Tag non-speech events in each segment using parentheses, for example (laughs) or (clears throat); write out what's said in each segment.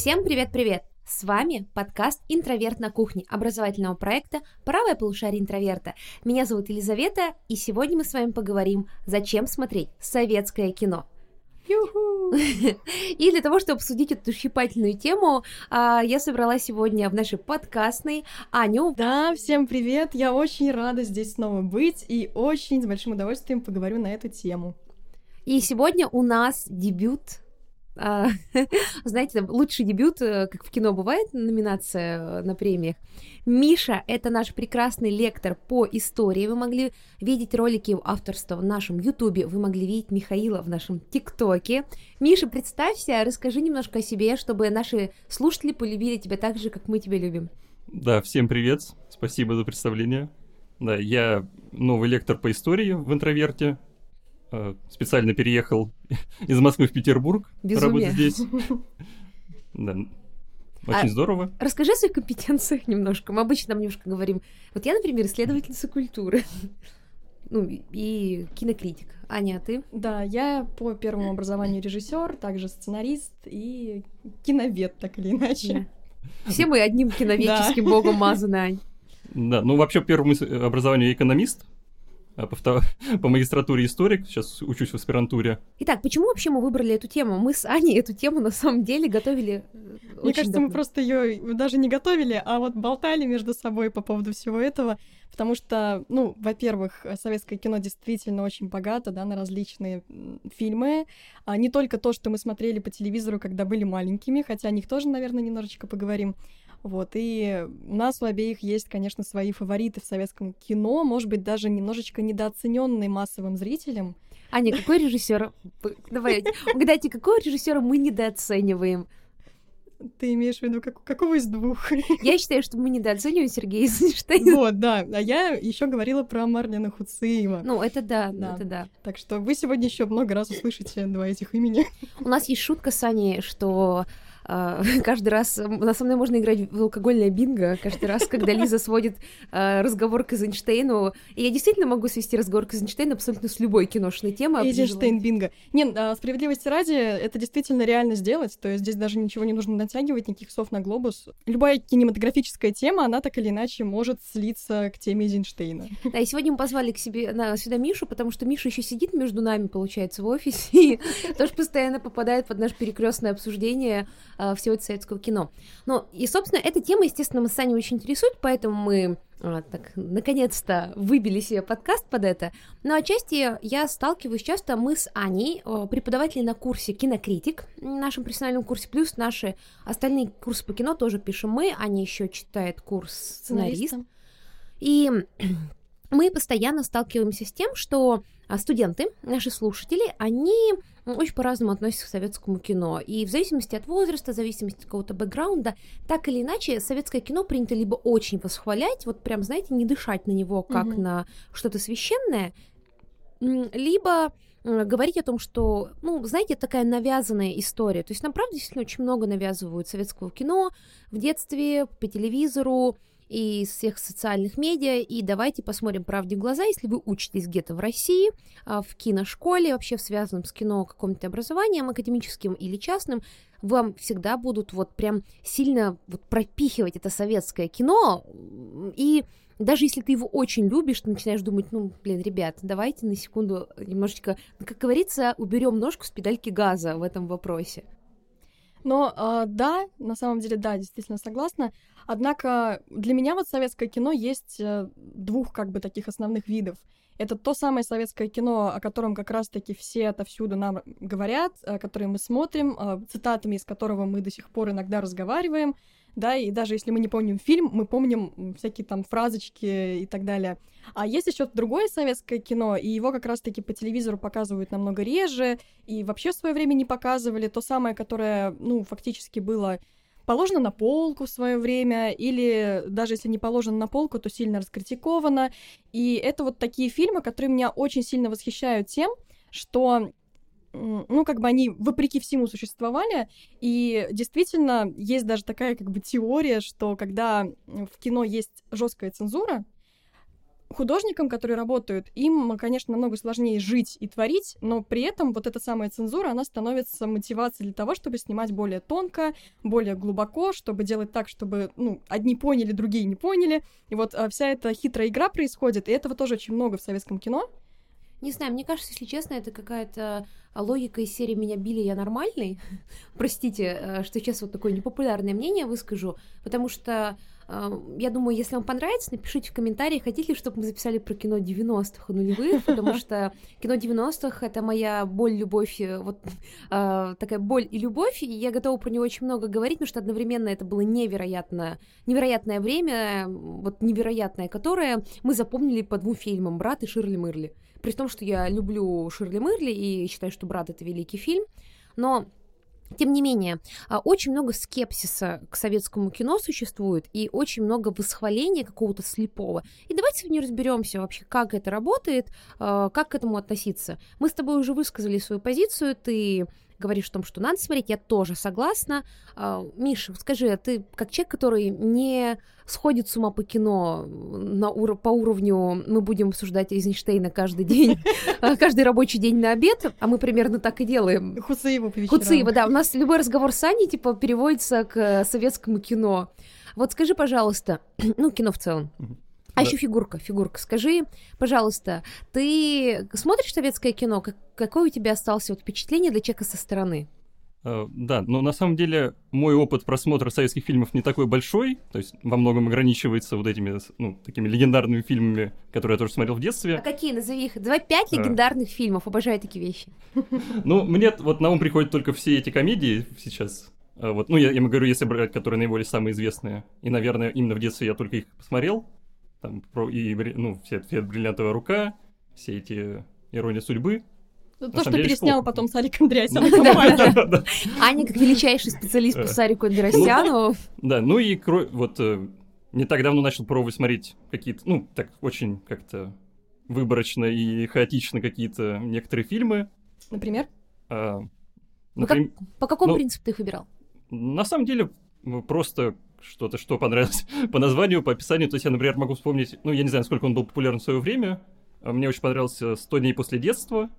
Всем привет-привет! С вами подкаст «Интроверт на кухне» образовательного проекта «Правое полушарие интроверта». Меня зовут Елизавета, и сегодня мы с вами поговорим, зачем смотреть советское кино. (laughs) И для того, чтобы обсудить эту щипательную тему, а, я собрала сегодня в нашей подкастной Аню. Да, всем привет! Я очень рада здесь снова быть и очень с большим удовольствием поговорю на эту тему. И сегодня у нас дебют (laughs) знаете, там, лучший дебют, э, как в кино бывает номинация э, на премиях. Миша — это наш прекрасный лектор по истории. Вы могли видеть ролики авторства в нашем Ютубе, вы могли видеть Михаила в нашем ТикТоке. Миша, представься, расскажи немножко о себе, чтобы наши слушатели полюбили тебя так же, как мы тебя любим. Да, всем привет, спасибо за представление. Да, я новый лектор по истории в интроверте, специально переехал (laughs) из Москвы в Петербург, Безумие. работать здесь. (laughs) Да. Очень а здорово. Расскажи о своих компетенциях немножко. Мы обычно там немножко говорим. Вот я, например, исследовательница культуры. (laughs) Ну, и кинокритик. Аня, а ты? Да, я по первому образованию режиссер, также сценарист и киновед, так или иначе. Да. Все мы одним киноведческим да. богом мазаны, Ань. Да, ну вообще первому образованию экономист, а по, (laughs) по магистратуре историк, сейчас учусь в аспирантуре. Итак, почему вообще мы выбрали эту тему? Мы с Аней эту тему на самом деле готовили э, Мне кажется, давно. мы просто ее даже не готовили, а вот болтали между собой по поводу всего этого, потому что, ну, во-первых, советское кино действительно очень богато, да, на различные фильмы, а не только то, что мы смотрели по телевизору, когда были маленькими, хотя о них тоже, наверное, немножечко поговорим, вот, и у нас у обеих есть, конечно, свои фавориты в советском кино, может быть, даже немножечко недооцененные массовым зрителем. Аня, какой режиссер? Давай, угадайте, какого режиссера мы недооцениваем? Ты имеешь в виду как, какого из двух? Я считаю, что мы недооцениваем Сергея Эйзенштейна. Вот, да. А я еще говорила про Марлина Хуциева. Ну, это да, да, это да. Так что вы сегодня еще много раз услышите два этих имени. У нас есть шутка с Аней, что (laughs) каждый раз, на самом деле, можно играть в алкогольное бинго, каждый раз, когда Лиза сводит а, разговор к Эйзенштейну, и я действительно могу свести разговор к Эйзенштейну абсолютно с любой киношной темой. Эйзенштейн бинго. Не, а, справедливости ради, это действительно реально сделать, то есть здесь даже ничего не нужно натягивать, никаких сов на глобус. Любая кинематографическая тема, она так или иначе может слиться к теме Эйзенштейна. Да, и сегодня мы позвали к себе на, сюда Мишу, потому что Миша еще сидит между нами, получается, в офисе, (laughs) и тоже постоянно попадает под наше перекрестное обсуждение э, всего советского кино. Ну, и, собственно, эта тема, естественно, мы с Саней очень интересует, поэтому мы а, так, наконец-то выбили себе подкаст под это. Но отчасти я сталкиваюсь часто, мы с Аней, преподаватели на курсе «Кинокритик», нашем профессиональном курсе, плюс наши остальные курсы по кино тоже пишем мы, Аня еще читает курс сценарист. И мы постоянно сталкиваемся с тем, что а, студенты, наши слушатели, они очень по-разному относятся к советскому кино. И в зависимости от возраста, в зависимости от какого-то бэкграунда, так или иначе, советское кино принято либо очень восхвалять, вот прям, знаете, не дышать на него как mm-hmm. на что-то священное, либо говорить о том, что, ну, знаете, такая навязанная история. То есть нам, правда, действительно очень много навязывают советского кино в детстве, по телевизору, и из всех социальных медиа. И давайте посмотрим правде в глаза, если вы учитесь где-то в России, а, в киношколе, вообще в связанном с кино каком-то образованием академическим или частным, вам всегда будут вот прям сильно вот пропихивать это советское кино, и даже если ты его очень любишь, ты начинаешь думать, ну, блин, ребят, давайте на секунду немножечко, как говорится, уберем ножку с педальки газа в этом вопросе. Но э, да, на самом деле, да, действительно согласна. Однако для меня вот советское кино есть э, двух как бы таких основных видов. Это то самое советское кино, о котором как раз-таки все отовсюду нам говорят, э, которое мы смотрим, э, цитатами из которого мы до сих пор иногда разговариваем, да, и даже если мы не помним фильм, мы помним всякие там фразочки и так далее. А есть еще другое советское кино, и его как раз-таки по телевизору показывают намного реже, и вообще в свое время не показывали то самое, которое, ну, фактически было положено на полку в свое время, или даже если не положено на полку, то сильно раскритиковано. И это вот такие фильмы, которые меня очень сильно восхищают тем, что ну, как бы они вопреки всему существовали, и действительно есть даже такая как бы теория, что когда в кино есть жесткая цензура, художникам, которые работают, им, конечно, намного сложнее жить и творить, но при этом вот эта самая цензура, она становится мотивацией для того, чтобы снимать более тонко, более глубоко, чтобы делать так, чтобы, ну, одни поняли, другие не поняли. И вот а, вся эта хитрая игра происходит, и этого тоже очень много в советском кино. Не знаю, мне кажется, если честно, это какая-то логика из серии «Меня били, я нормальный». (laughs) Простите, э, что сейчас вот такое непопулярное мнение выскажу, потому что я думаю, если вам понравится, напишите в комментариях, хотите ли, чтобы мы записали про кино 90-х и нулевых, (laughs) потому что кино 90-х — это моя боль, любовь, э, вот э, такая боль и любовь, и я готова про него очень много говорить, потому что одновременно это было невероятно, невероятное время, вот невероятное, которое мы запомнили по двум фильмам «Брат» и «Ширли Мырли». При том, что я люблю Ширли Мырли и считаю, что «Брат» — это великий фильм, но тем не менее, а, очень много скепсиса к советскому кино существует и очень много восхваления какого-то слепого. И давайте сегодня разберемся вообще, как это работает, а, как к этому относиться. Мы с тобой уже высказали свою позицию, ты говоришь о том, что надо смотреть, я тоже согласна. А, Миша, скажи, а ты как человек, который не сходит с ума по кино на ур- по уровню мы будем обсуждать Эйзенштейна каждый день, (laughs) а, каждый рабочий день на обед, а мы примерно так и делаем. Хуцеева по вечерам. Хуцеева, да. У нас любой разговор с Аней, типа, переводится к советскому кино. Вот скажи, пожалуйста, (clears throat) ну, кино в целом. А да. еще фигурка, фигурка. Скажи, пожалуйста, ты смотришь советское кино? Как, какое у тебя осталось вот впечатление для человека со стороны? Uh, да, но на самом деле мой опыт просмотра советских фильмов не такой большой, то есть во многом ограничивается вот этими, ну, такими легендарными фильмами, которые я тоже смотрел в детстве. А какие? Назови их. Давай пять uh. легендарных фильмов, обожаю такие вещи. (laughs) Ну, мне вот на ум приходят только все эти комедии сейчас. А, вот, ну, я, я говорю, если брать, которые наиболее самые известные. И, наверное, именно в детстве я только их посмотрел там и ну все, все бриллиантовая рука, все эти ирония судьбы. Ну, то, что переснял потом Сарик Андреасян. Аня, как величайший специалист по Сарику Андреасяну. Да, ну и вот э, не так давно начал пробовать смотреть какие-то, ну, так очень как-то выборочно и хаотично какие-то некоторые фильмы. Например? А, по какому ну, принципу ты их выбирал? На самом деле, просто что-то, что понравилось (laughs) по названию, по описанию. То есть я, например, могу вспомнить, ну, я не знаю, сколько он был популярен в свое время. А мне очень понравился «100 дней после детства».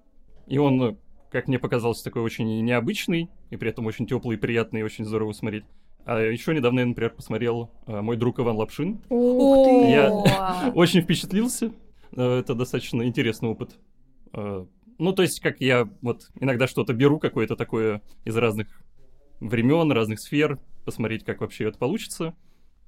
И он, как мне показалось, такой очень необычный, и при этом очень теплый, приятный, и очень здорово смотреть. А еще недавно я, например, посмотрел а, «Мой друг Иван Лапшин». Ух ты! Я (laughs) очень впечатлился. А, это достаточно интересный опыт. Ну, то есть, как я вот иногда что-то беру какое-то такое из разных времен, разных сфер, посмотреть, как вообще это получится.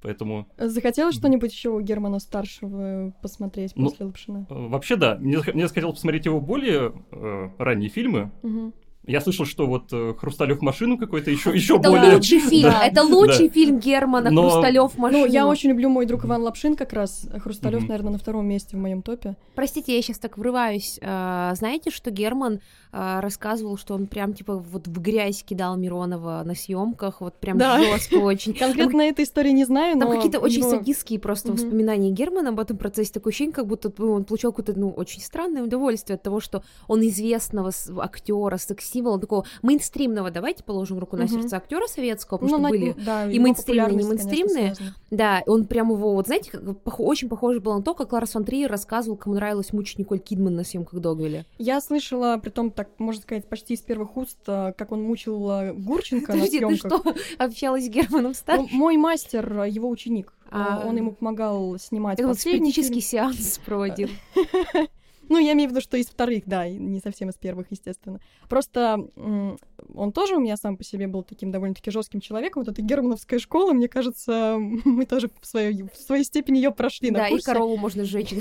Поэтому... Захотелось что-нибудь еще у Германа старшего посмотреть ну, после Лапшина? Э, вообще да. Мне, мне захотелось посмотреть его более э, ранние фильмы. Mm-hmm. Я слышал, что вот э, Хрусталев машину какой-то еще еще это более. Лучший фильм. Да. Это лучший да. фильм Германа Но... Хрусталев машину. Ну, я очень люблю мой друг Иван Лапшин как раз. Хрусталев, mm-hmm. наверное, на втором месте в моем топе. Простите, я сейчас так врываюсь. А, знаете, что Герман а, рассказывал, что он прям типа вот в грязь кидал Миронова на съемках, вот прям да. жестко очень. Конкретно этой истории не знаю, но там какие-то очень садистские просто воспоминания Германа об этом процессе. Такое ощущение, как будто он получал какое-то ну очень странное удовольствие от того, что он известного актера, секс-символа, такого мейнстримного, давайте положим руку на сердце актера советского, потому ну, что были да, и мейнстримные, не мейнстримные. Да, он прям его, вот знаете, очень похоже было на то, как Ларс фон Триер рассказывал, кому нравилось мучить Николь Кидман на съемках Догвилля. Я слышала, при том, так, можно сказать, почти из первых уст, а, как он мучил а, Гурченко на съемках. ты что, (laughs) общалась с Германом старшим? Ну, мой мастер, его ученик. А, он ему помогал снимать Так последний сеанс проводил. (laughs) Ну, я имею в виду, что из вторых, да, не совсем из первых, естественно. Просто он тоже у меня сам по себе был таким довольно-таки жестким человеком. Вот эта германовская школа, мне кажется, (laughs) мы тоже в своей, в своей степени ее прошли да, на курсе. и корову можно сжечь.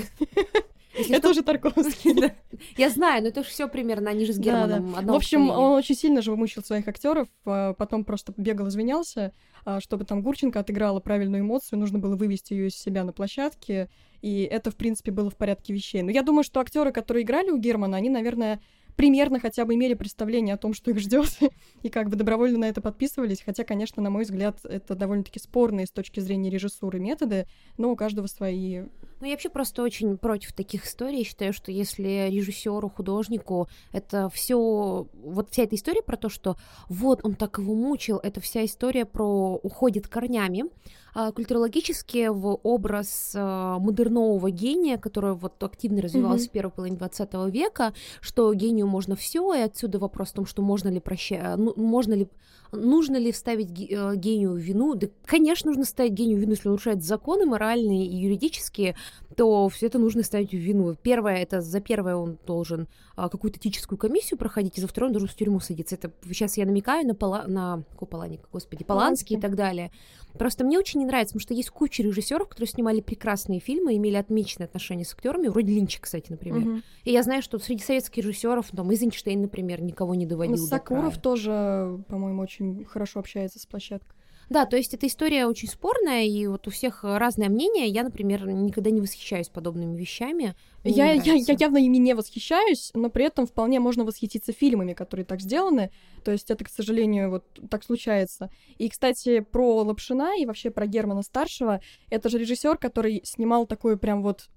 Если это что... уже Тарковский. (laughs) да. Я знаю, но это же все примерно, они же с Германом да, да. В общем, он очень сильно же вымучил своих актеров, а потом просто бегал, извинялся, а, чтобы там Гурченко отыграла правильную эмоцию, нужно было вывести ее из себя на площадке, и это, в принципе, было в порядке вещей. Но я думаю, что актеры, которые играли у Германа, они, наверное, примерно хотя бы имели представление о том, что их ждет, (laughs) и как бы добровольно на это подписывались. Хотя, конечно, на мой взгляд, это довольно-таки спорные с точки зрения режиссуры методы, но у каждого свои Ну, я вообще просто очень против таких историй. Считаю, что если режиссеру, художнику это все, вот вся эта история про то, что вот он так его мучил, это вся история про уходит корнями культурологически в образ а, модернового гения, который вот активно развивался mm-hmm. в первой половине 20 века, что гению можно все, и отсюда вопрос в том, что можно ли прощать, ну, можно ли нужно ли вставить э, гению вину? Да, конечно, нужно ставить гению вину, если нарушает законы моральные и юридические, то все это нужно ставить в вину. Первое, это за первое он должен а, какую-то этическую комиссию проходить, и за второе он должен в тюрьму садиться. Это сейчас я намекаю на, Пола... на... Поланик, господи, Поланский и так далее. Просто мне очень не нравится, потому что есть куча режиссеров, которые снимали прекрасные фильмы, имели отмеченные отношения с актерами, вроде Линча, кстати, например. Угу. И я знаю, что среди советских режиссеров, там, Эйзенштейн, например, никого не доводил. Ну, Сакуров тоже, по-моему, очень хорошо общается с площадкой. Да, то есть эта история очень спорная, и вот у всех разное мнение. Я, например, никогда не восхищаюсь подобными вещами. я, я, я явно ими не восхищаюсь, но при этом вполне можно восхититься фильмами, которые так сделаны. То есть это, к сожалению, вот так случается. И, кстати, про Лапшина и вообще про Германа Старшего. Это же режиссер, который снимал такое прям вот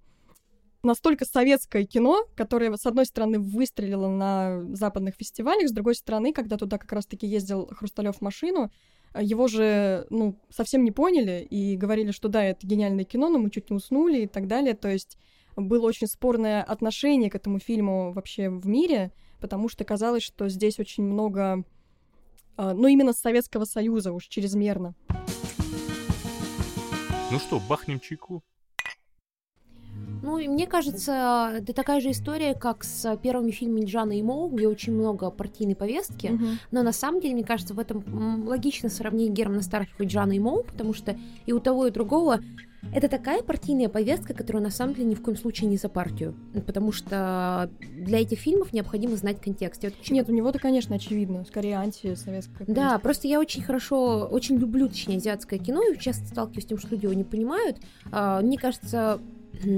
настолько советское кино, которое, с одной стороны, выстрелило на западных фестивалях, с другой стороны, когда туда как раз-таки ездил Хрусталев машину, его же, ну, совсем не поняли и говорили, что да, это гениальное кино, но мы чуть не уснули и так далее. То есть было очень спорное отношение к этому фильму вообще в мире, потому что казалось, что здесь очень много, а, ну, именно Советского Союза уж чрезмерно. Ну что, бахнем чайку? Ну, и мне кажется, это такая же история, как с первыми фильмами Джана и Моу, где очень много партийной повестки, угу. но на самом деле, мне кажется, в этом логично сравнение Германа Старшего и Джана и Моу, потому что и у того, и у другого это такая партийная повестка, которая на самом деле ни в коем случае не за партию, потому что для этих фильмов необходимо знать контекст. Вот Нет, у него-то, конечно, очевидно, скорее антисоветская. Да, просто я очень хорошо, очень люблю, точнее, азиатское кино, и часто сталкиваюсь с тем, что люди его не понимают. А, мне кажется,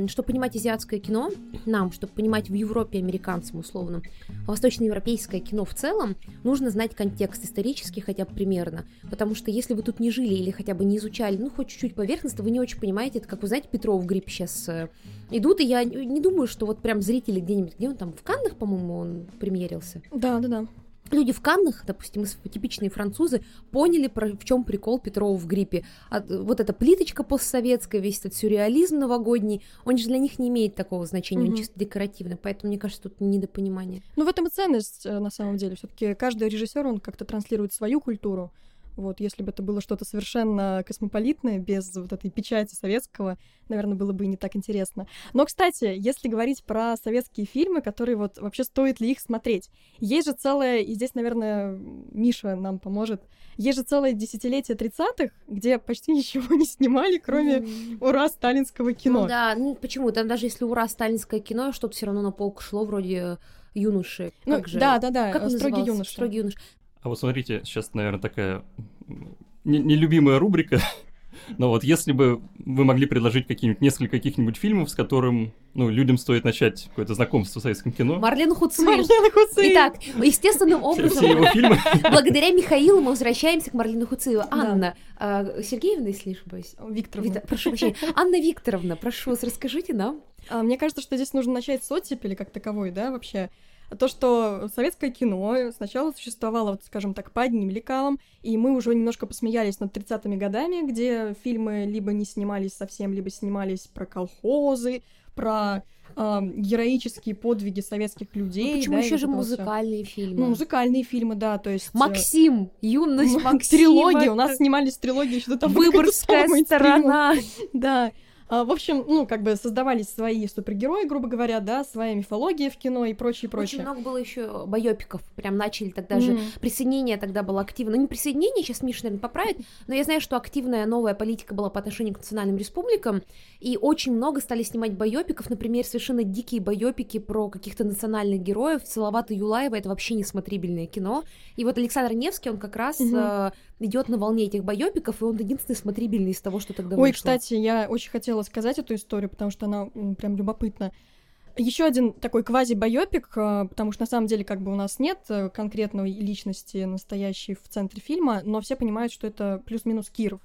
чтобы понимать азиатское кино, нам, чтобы понимать в Европе американцам условно, восточноевропейское кино в целом, нужно знать контекст исторический хотя бы примерно. Потому что если вы тут не жили или хотя бы не изучали, ну, хоть чуть-чуть поверхностно, вы не очень понимаете, это как вы знаете, Петров грипп сейчас э, идут, и я не думаю, что вот прям зрители где-нибудь, где он там, в Каннах, по-моему, он премьерился. Да, да, да люди в Каннах, допустим, типичные французы, поняли, про, в чем прикол Петрова в гриппе. А, вот эта плиточка постсоветская, весь этот сюрреализм новогодний, он же для них не имеет такого значения, mm-hmm. он чисто декоративный, поэтому, мне кажется, тут недопонимание. Ну, в этом и ценность, э, на самом деле. все таки каждый режиссер, он как-то транслирует свою культуру, вот, если бы это было что-то совершенно космополитное, без вот этой печати советского, наверное, было бы и не так интересно. Но, кстати, если говорить про советские фильмы, которые вот вообще стоит ли их смотреть, есть же целое, и здесь, наверное, Миша нам поможет, есть же целое десятилетие 30-х, где почти (laughs) ничего не снимали, кроме mm. ура сталинского кино. Ну да, ну почему? Там даже если ура сталинское кино, что-то все равно на полку шло вроде юноши. Ну, же? Да, да, да. Как строгий юноша. Строгий юнош. А вот смотрите, сейчас, наверное, такая нелюбимая рубрика. Но вот если бы вы могли предложить какие-нибудь несколько каких-нибудь фильмов, с которым ну, людям стоит начать какое-то знакомство с советским кино. Марлен Хуцин. Марлен Хуцин. Итак, естественным образом... Все его фильмы. (laughs) Благодаря Михаилу мы возвращаемся к Марлену Хуцину. Анна да. Сергеевна, если ошибаюсь. Викторовна. Вит... Прошу прощения. Анна Викторовна, прошу вас, расскажите нам. А, мне кажется, что здесь нужно начать с оттепели как таковой, да, вообще то, что советское кино сначала существовало, вот, скажем так, по одним лекалам, и мы уже немножко посмеялись над 30-ми годами, где фильмы либо не снимались совсем, либо снимались про колхозы, про э, героические подвиги советских людей. Ну, почему да, еще же музыкальные всё. фильмы? Ну, музыкальные фильмы, да, то есть... Э, Максим! Юность Максима! Трилогия! У нас (laughs) снимались трилогии еще до того, Выборгская сторона! (laughs) Да, в общем, ну, как бы создавались свои супергерои, грубо говоря, да, своя мифология в кино и прочее, прочее. Очень много было еще байопиков, прям начали тогда mm. же. Присоединение тогда было активно. Ну, не присоединение, сейчас Миша, наверное, поправит, но я знаю, что активная новая политика была по отношению к национальным республикам, и очень много стали снимать байопиков, например, совершенно дикие байопики про каких-то национальных героев. Салавата Юлаева — это вообще несмотрибельное кино. И вот Александр Невский, он как раз mm-hmm. Э, идет на волне этих байопиков, и он единственный смотрибельный из того, что тогда Ой, вышло. кстати, я очень хотела сказать эту историю, потому что она прям любопытна. Еще один такой квази-байопик, а, потому что на самом деле как бы у нас нет э, конкретной личности настоящей в центре фильма, но все понимают, что это плюс-минус Киров.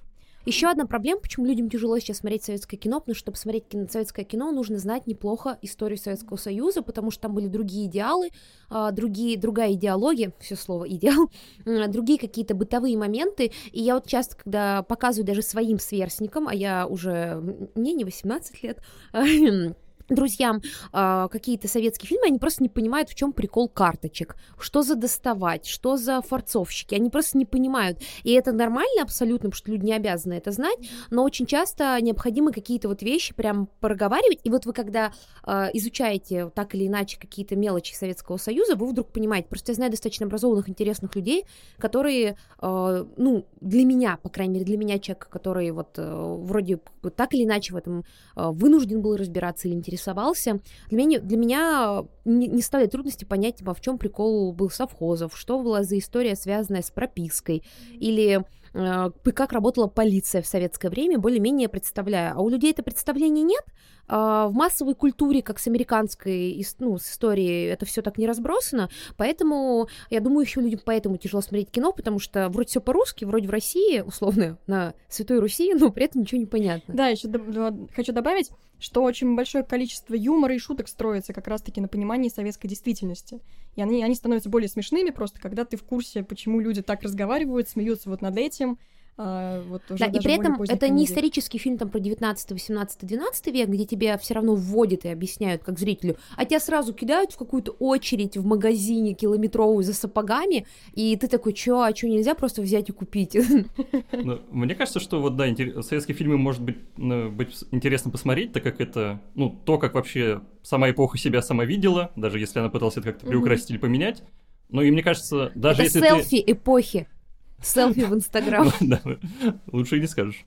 Еще одна проблема, почему людям тяжело сейчас смотреть советское кино, потому что, чтобы смотреть кино, советское кино, нужно знать неплохо историю Советского Союза, потому что там были другие идеалы, а, другие, другая идеология, (laughs) все слово идеал, (laughs) другие какие-то бытовые моменты. И я вот часто, когда показываю даже своим сверстникам, а я уже, мне не 18 лет, (laughs) друзьям э, какие-то советские фильмы, они просто не понимают, в чем прикол карточек, что за доставать, что за форцовщики, они просто не понимают. И это нормально абсолютно, потому что люди не обязаны это знать, но очень часто необходимы какие-то вот вещи прям проговаривать, и вот вы когда э, изучаете так или иначе какие-то мелочи Советского Союза, вы вдруг понимаете, просто я знаю достаточно образованных, интересных людей, которые, э, ну, для меня, по крайней мере, для меня человека, который вот э, вроде так или иначе в этом э, вынужден был разбираться или интересоваться, интересовался. Для меня, для меня не, не стали трудности понять, типа, в чем прикол был совхозов, что была за история, связанная с пропиской, или э, как работала полиция в советское время, более-менее представляю. А у людей это представления нет, а, в массовой культуре, как с американской, ну, с историей, это все так не разбросано, поэтому, я думаю, еще людям поэтому тяжело смотреть кино, потому что вроде все по-русски, вроде в России, условно, на Святой Руси, но при этом ничего не понятно. Да, еще хочу добавить, что очень большое количество юмора и шуток строится как раз-таки на понимании советской действительности. И они, они становятся более смешными просто, когда ты в курсе, почему люди так разговаривают, смеются вот над этим, а, вот уже да, и при этом это не исторический фильм там про 19, 18, 12 век, где тебя все равно вводят и объясняют как зрителю, а тебя сразу кидают в какую-то очередь в магазине километровую за сапогами, и ты такой, чё, а чё, нельзя просто взять и купить? (laughs) Ну, мне кажется, что вот, да, советские фильмы может быть, ну, быть интересно посмотреть, так как это, ну, то, как вообще сама эпоха себя сама видела, даже если она пыталась это как-то приукрасить или поменять, ну и мне кажется, даже это если селфи ты... эпохи. Селфи в Инстаграм. (laughs) Лучше и не скажешь.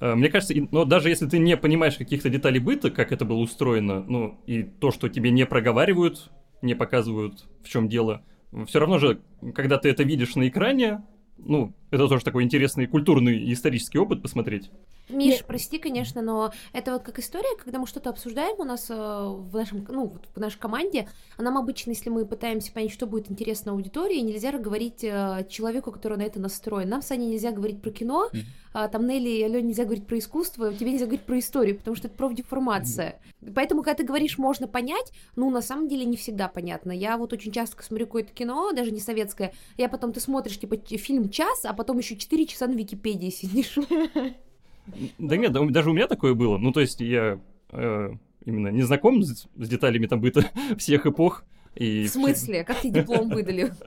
Э, мне кажется, но даже если ты не понимаешь каких-то деталей быта, как это было устроено, ну, и то, что тебе не проговаривают, не показывают, в чем дело, все равно же, когда ты это видишь на экране, ну, это тоже такой интересный культурный и исторический опыт посмотреть. Миш, Нет. прости, конечно, но это вот как история, когда мы что-то обсуждаем у нас э, в нашем, ну, в нашей команде, а нам обычно, если мы пытаемся понять, что будет интересно аудитории, нельзя говорить э, человеку, который на это настроен. Нам с Аней нельзя говорить про кино, mm-hmm. а, там Нелли и Алене нельзя говорить про искусство, тебе нельзя говорить про историю, потому что это профдеформация. Mm-hmm. Поэтому, когда ты говоришь, можно понять, ну, на самом деле не всегда понятно. Я вот очень часто смотрю какое-то кино, даже не советское, я потом, ты смотришь, типа, фильм час, а потом еще 4 часа на Википедии сидишь. Да нет, даже у меня такое было. Ну, то есть я э, именно не знаком с, с деталями там быта (laughs) всех эпох. И в смысле? Как тебе диплом выдали? (laughs)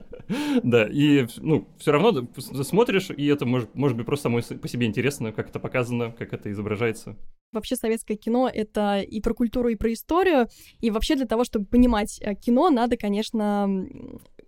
Да, и, ну, все равно смотришь, и это может, может быть просто самой по себе интересно, как это показано, как это изображается. Вообще советское кино — это и про культуру, и про историю, и вообще для того, чтобы понимать э, кино, надо, конечно,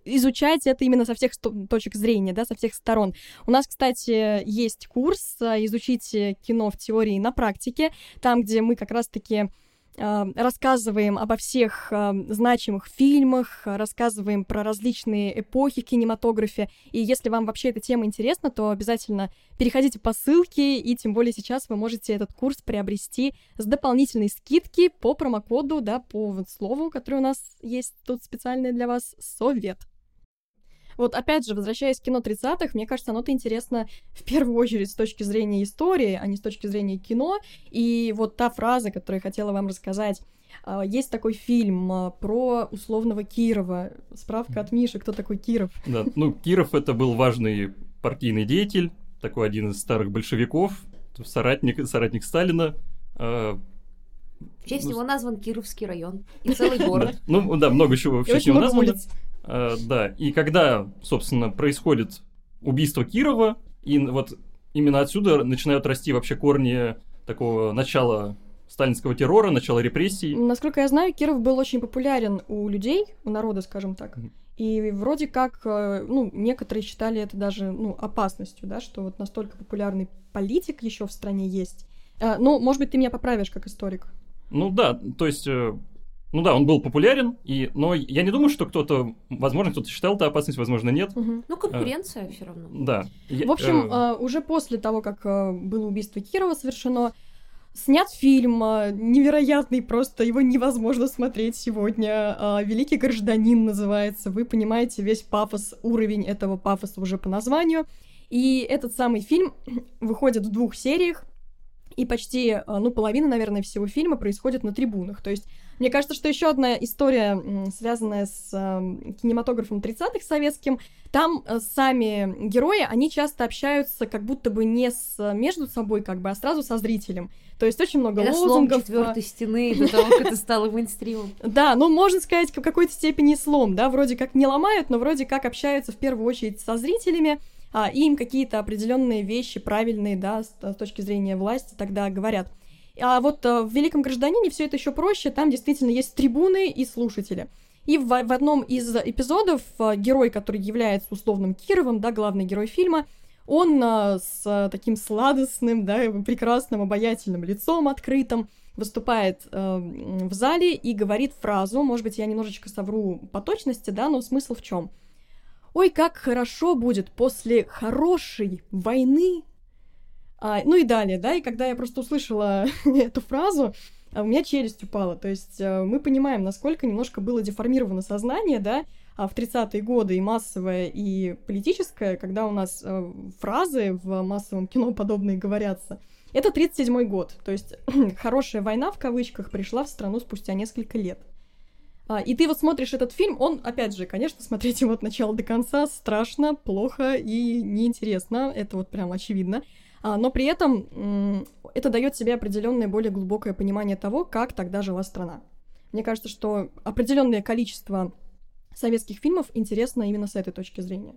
изучать это именно со всех точек зрения, да, со всех сторон. У нас, кстати, есть курс э, «Изучить кино в теории и на практике», там, где мы как раз-таки э, рассказываем обо всех э, значимых фильмах, рассказываем про различные эпохи в кинематографе. И если вам вообще эта тема интересна, то обязательно переходите по ссылке, и тем более сейчас вы можете этот курс приобрести с дополнительной скидки по промокоду, да, по слову, которое у нас есть тут специальное для вас, совет. Вот опять же, возвращаясь к кино 30-х, мне кажется, оно-то интересно в первую очередь с точки зрения истории, а не с точки зрения кино. И вот та фраза, которую я хотела вам рассказать, а, есть такой фильм а, про условного Кирова. Справка от Миши, кто такой Киров. Да, ну, Киров это был важный партийный деятель, такой один из старых большевиков, соратник, соратник Сталина. А, в честь ну, него назван Кировский район и целый (laughs) город. Ну да, много чего в честь него названо. Э, да, и когда, собственно, происходит убийство Кирова, и вот именно отсюда начинают расти вообще корни такого начала сталинского террора, начала репрессий. Насколько я знаю, Киров был очень популярен у людей, у народа, скажем так. И вроде как, э, ну, некоторые считали это даже, ну, опасностью, да, что вот настолько популярный политик еще в стране есть. Э, ну, может быть, ты меня поправишь как историк. Ну да, то есть ну да, он был популярен, и, но я не думаю, что кто-то, возможно, кто-то считал это опасность, возможно, нет. Угу. Ну, конкуренция а, все равно. Да. В общем, э, уже после того, как э, было убийство Кирова совершено, снят фильм э, невероятный, просто его невозможно смотреть сегодня. Э, «Великий гражданин» называется. Вы понимаете весь пафос, уровень этого пафоса уже по названию. И этот самый фильм (clears throat) выходит в двух сериях, и почти, э, ну, половина, наверное, всего фильма происходит на трибунах. То есть, мне кажется, что еще одна история, связанная с э, кинематографом 30-х советским, там э, сами герои, они часто общаются как будто бы не с, между собой, как бы, а сразу со зрителем. То есть очень много это лозунгов. четвертой стены до того, как это стало мейнстримом. (laughs) Да, ну, можно сказать, в какой-то степени слом, да, вроде как не ломают, но вроде как общаются в первую очередь со зрителями, а, и им какие-то определенные вещи правильные, да, с, с точки зрения власти тогда говорят. А вот а, в «Великом гражданине» все это еще проще, там действительно есть трибуны и слушатели. И в, в одном из эпизодов а, герой, который является условным Кировым, да, главный герой фильма, он а, с таким сладостным, да, прекрасным, обаятельным лицом открытым выступает а, в зале и говорит фразу, может быть, я немножечко совру по точности, да, но смысл в чем? ой, как хорошо будет после хорошей войны. А, ну и далее, да, и когда я просто услышала (laughs) эту фразу, а, у меня челюсть упала. То есть а, мы понимаем, насколько немножко было деформировано сознание, да, а в 30-е годы и массовое, и политическое, когда у нас фразы в массовом кино подобные говорятся. Это 37-й год, то есть (clears throat) хорошая война в кавычках пришла в страну спустя несколько лет. И ты вот смотришь этот фильм, он, опять же, конечно, (laughs) смотреть его от начала до конца страшно, плохо и неинтересно, это вот прям очевидно. А, но при этом это дает себе определенное более глубокое понимание того, как тогда жила страна. Мне кажется, что определенное количество советских фильмов интересно именно с этой точки зрения.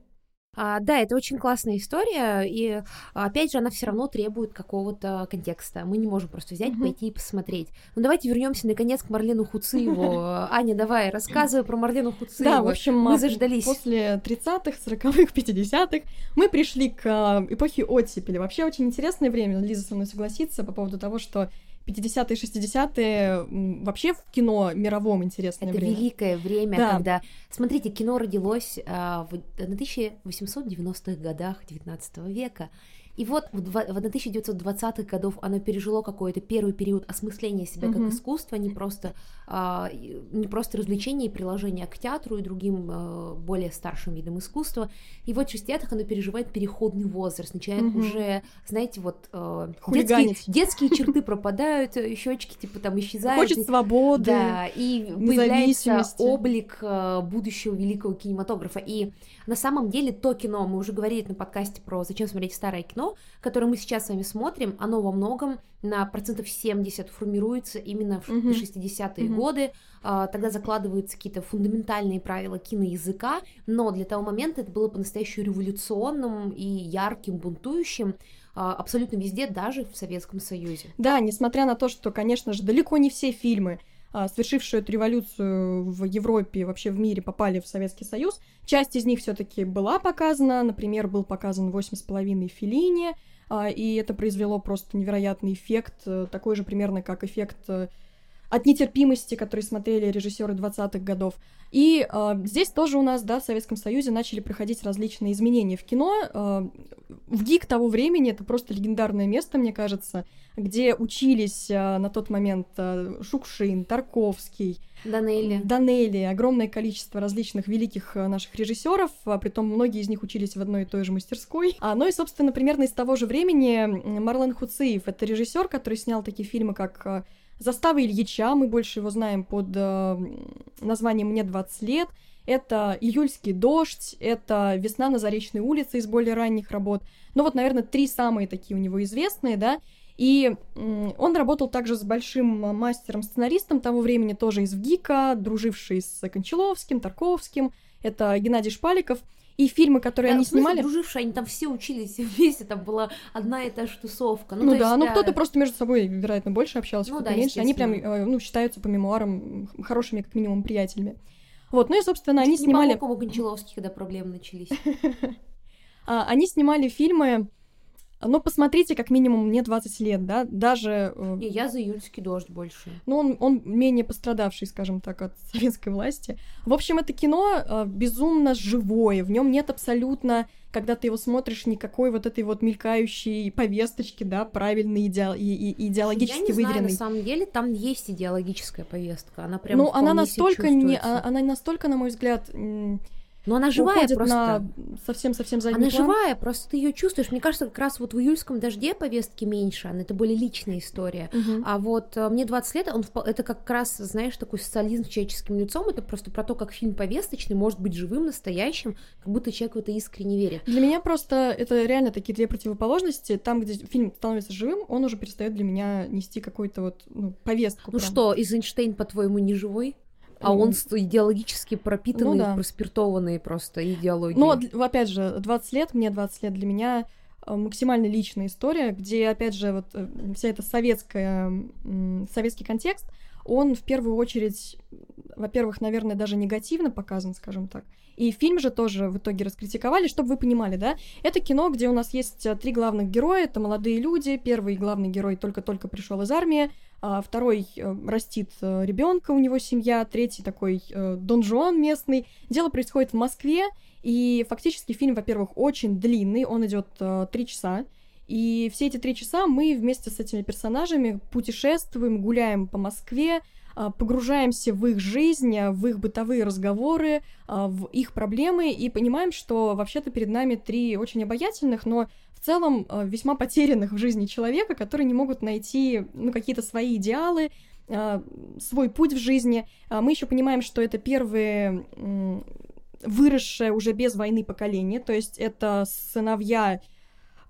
А, да, это очень классная история, и опять же, она все равно требует какого-то контекста. Мы не можем просто взять, mm-hmm. пойти и посмотреть. Ну давайте вернемся наконец к Марлену Хуциеву. (laughs) Аня, давай, рассказывай про Марлену Хуциеву. Да, в общем, мы заждались. После 30-х, 40-х, 50-х мы пришли к а, эпохе оттепели. Вообще очень интересное время, Лиза со мной согласится по поводу того, что 50-е, 60-е вообще в кино мировом интересное Это время. Это великое время, да. когда... Смотрите, кино родилось а, в 1890-х годах 19 века, и вот в 1920-х годов оно пережило какой-то первый период осмысления себя mm-hmm. как искусства, не просто, а, не просто развлечение и приложение к театру и другим а, более старшим видам искусства. И вот в 60-х оно переживает переходный возраст, начинает mm-hmm. уже, знаете, вот а, детские, детские черты пропадают, щечки типа там исчезают. Хочет свободы, Да, и появляется облик а, будущего великого кинематографа. И на самом деле то кино, мы уже говорили на подкасте про «Зачем смотреть старое кино», которое мы сейчас с вами смотрим, оно во многом на процентов 70 формируется именно в uh-huh. 60-е uh-huh. годы, а, тогда закладываются какие-то фундаментальные правила киноязыка, но для того момента это было по-настоящему революционным и ярким, бунтующим, а, абсолютно везде, даже в Советском Союзе. Да, несмотря на то, что, конечно же, далеко не все фильмы а, совершившую эту революцию в Европе и вообще в мире попали в Советский Союз. Часть из них все-таки была показана, например, был показан «Восемь с половиной Филини», а, и это произвело просто невероятный эффект, э, такой же примерно как эффект э, от нетерпимости, который смотрели режиссеры 20-х годов. И э, здесь тоже у нас, да, в Советском Союзе начали проходить различные изменения в кино. Э, в ГИК того времени это просто легендарное место, мне кажется, где учились э, на тот момент э, Шукшин, Тарковский, Данелли. Данелли, огромное количество различных великих наших режиссеров, а притом многие из них учились в одной и той же мастерской. А, ну и, собственно, примерно из того же времени Марлен Хуциев, это режиссер, который снял такие фильмы, как Застава Ильича, мы больше его знаем под э, названием «Мне 20 лет», это «Июльский дождь», это «Весна на Заречной улице» из более ранних работ. Ну вот, наверное, три самые такие у него известные, да. И он работал также с большим мастером-сценаристом того времени, тоже из ВГИКа, друживший с Кончаловским, Тарковским. Это Геннадий Шпаликов. И фильмы, которые да, они снимали... дружившие, они там все учились (laughs) вместе, там была одна и та же тусовка. Ну, ну да, есть, ну да. кто-то просто между собой, вероятно, больше общался, ну, кто-то да, меньше. Они прям, э, ну, считаются по мемуарам хорошими, как минимум, приятелями. Вот, ну и, собственно, они Чуть снимали... Не помогу Кончаловский, когда проблемы начались. (laughs) А, они снимали фильмы ну, посмотрите, как минимум мне 20 лет, да, даже... Э, Не, я за июльский дождь больше. Ну, он, он менее пострадавший, скажем так, от (laughs) советской власти. В общем, это кино э, безумно живое, в нем нет абсолютно, когда ты его смотришь, никакой вот этой вот мелькающей повесточки, да, правильной идеал, и, и, идеологически я не выверенной. Знаю, на самом деле там есть идеологическая повестка, она прям Ну, она настолько, не, а, она настолько, на мой взгляд, Но она живая уходит просто. на совсем-совсем задний Она план. живая, просто ты ее чувствуешь. Мне кажется, как раз вот в июльском дожде повестки меньше, она это более личная история. Мгм. А вот э, мне 20 лет, он это как раз, знаешь, такой социализм с человеческим лицом. Это просто про то, как фильм повесточный может быть живым, настоящим, как будто человек в это искренне верит. Для меня просто это реально такие две противоположности. Там, где фильм становится живым, он уже перестает для меня нести какую-то вот ну, повестку. Ну прям. что, Эйзенштейн, по-твоему, не живой? А он идеологически пропитанный, Ну да. проспиртованный просто идеологией. Д- опять же, 20 лет, мне 20 лет, для меня э, максимально личная история, где, опять же, вот э, вся эта советская, советский контекст, он в первую очередь, во-первых, наверное, даже негативно показан, скажем так. И фильм же тоже в итоге раскритиковали, чтобы вы понимали, да? Это кино, где у нас есть э, три главных героя, это молодые люди. Первый главный герой только-только пришел из армии, второй э, растит ребенка, у него семья, третий такой э, Дон Жуан местный. Дело происходит в Москве, и фактически фильм, во-первых, очень длинный, он идет три часа. И все эти три часа мы вместе с этими персонажами путешествуем, гуляем по Москве, а, погружаемся в их жизнь, а, в их бытовые разговоры, а, в их проблемы и понимаем, что вообще-то перед нами три очень обаятельных, но целом а, весьма потерянных в жизни человека, которые не могут найти ну, какие-то свои идеалы, а, свой путь в жизни. А, Мы еще понимаем, что это первые м, выросшее уже без войны поколение, то есть это сыновья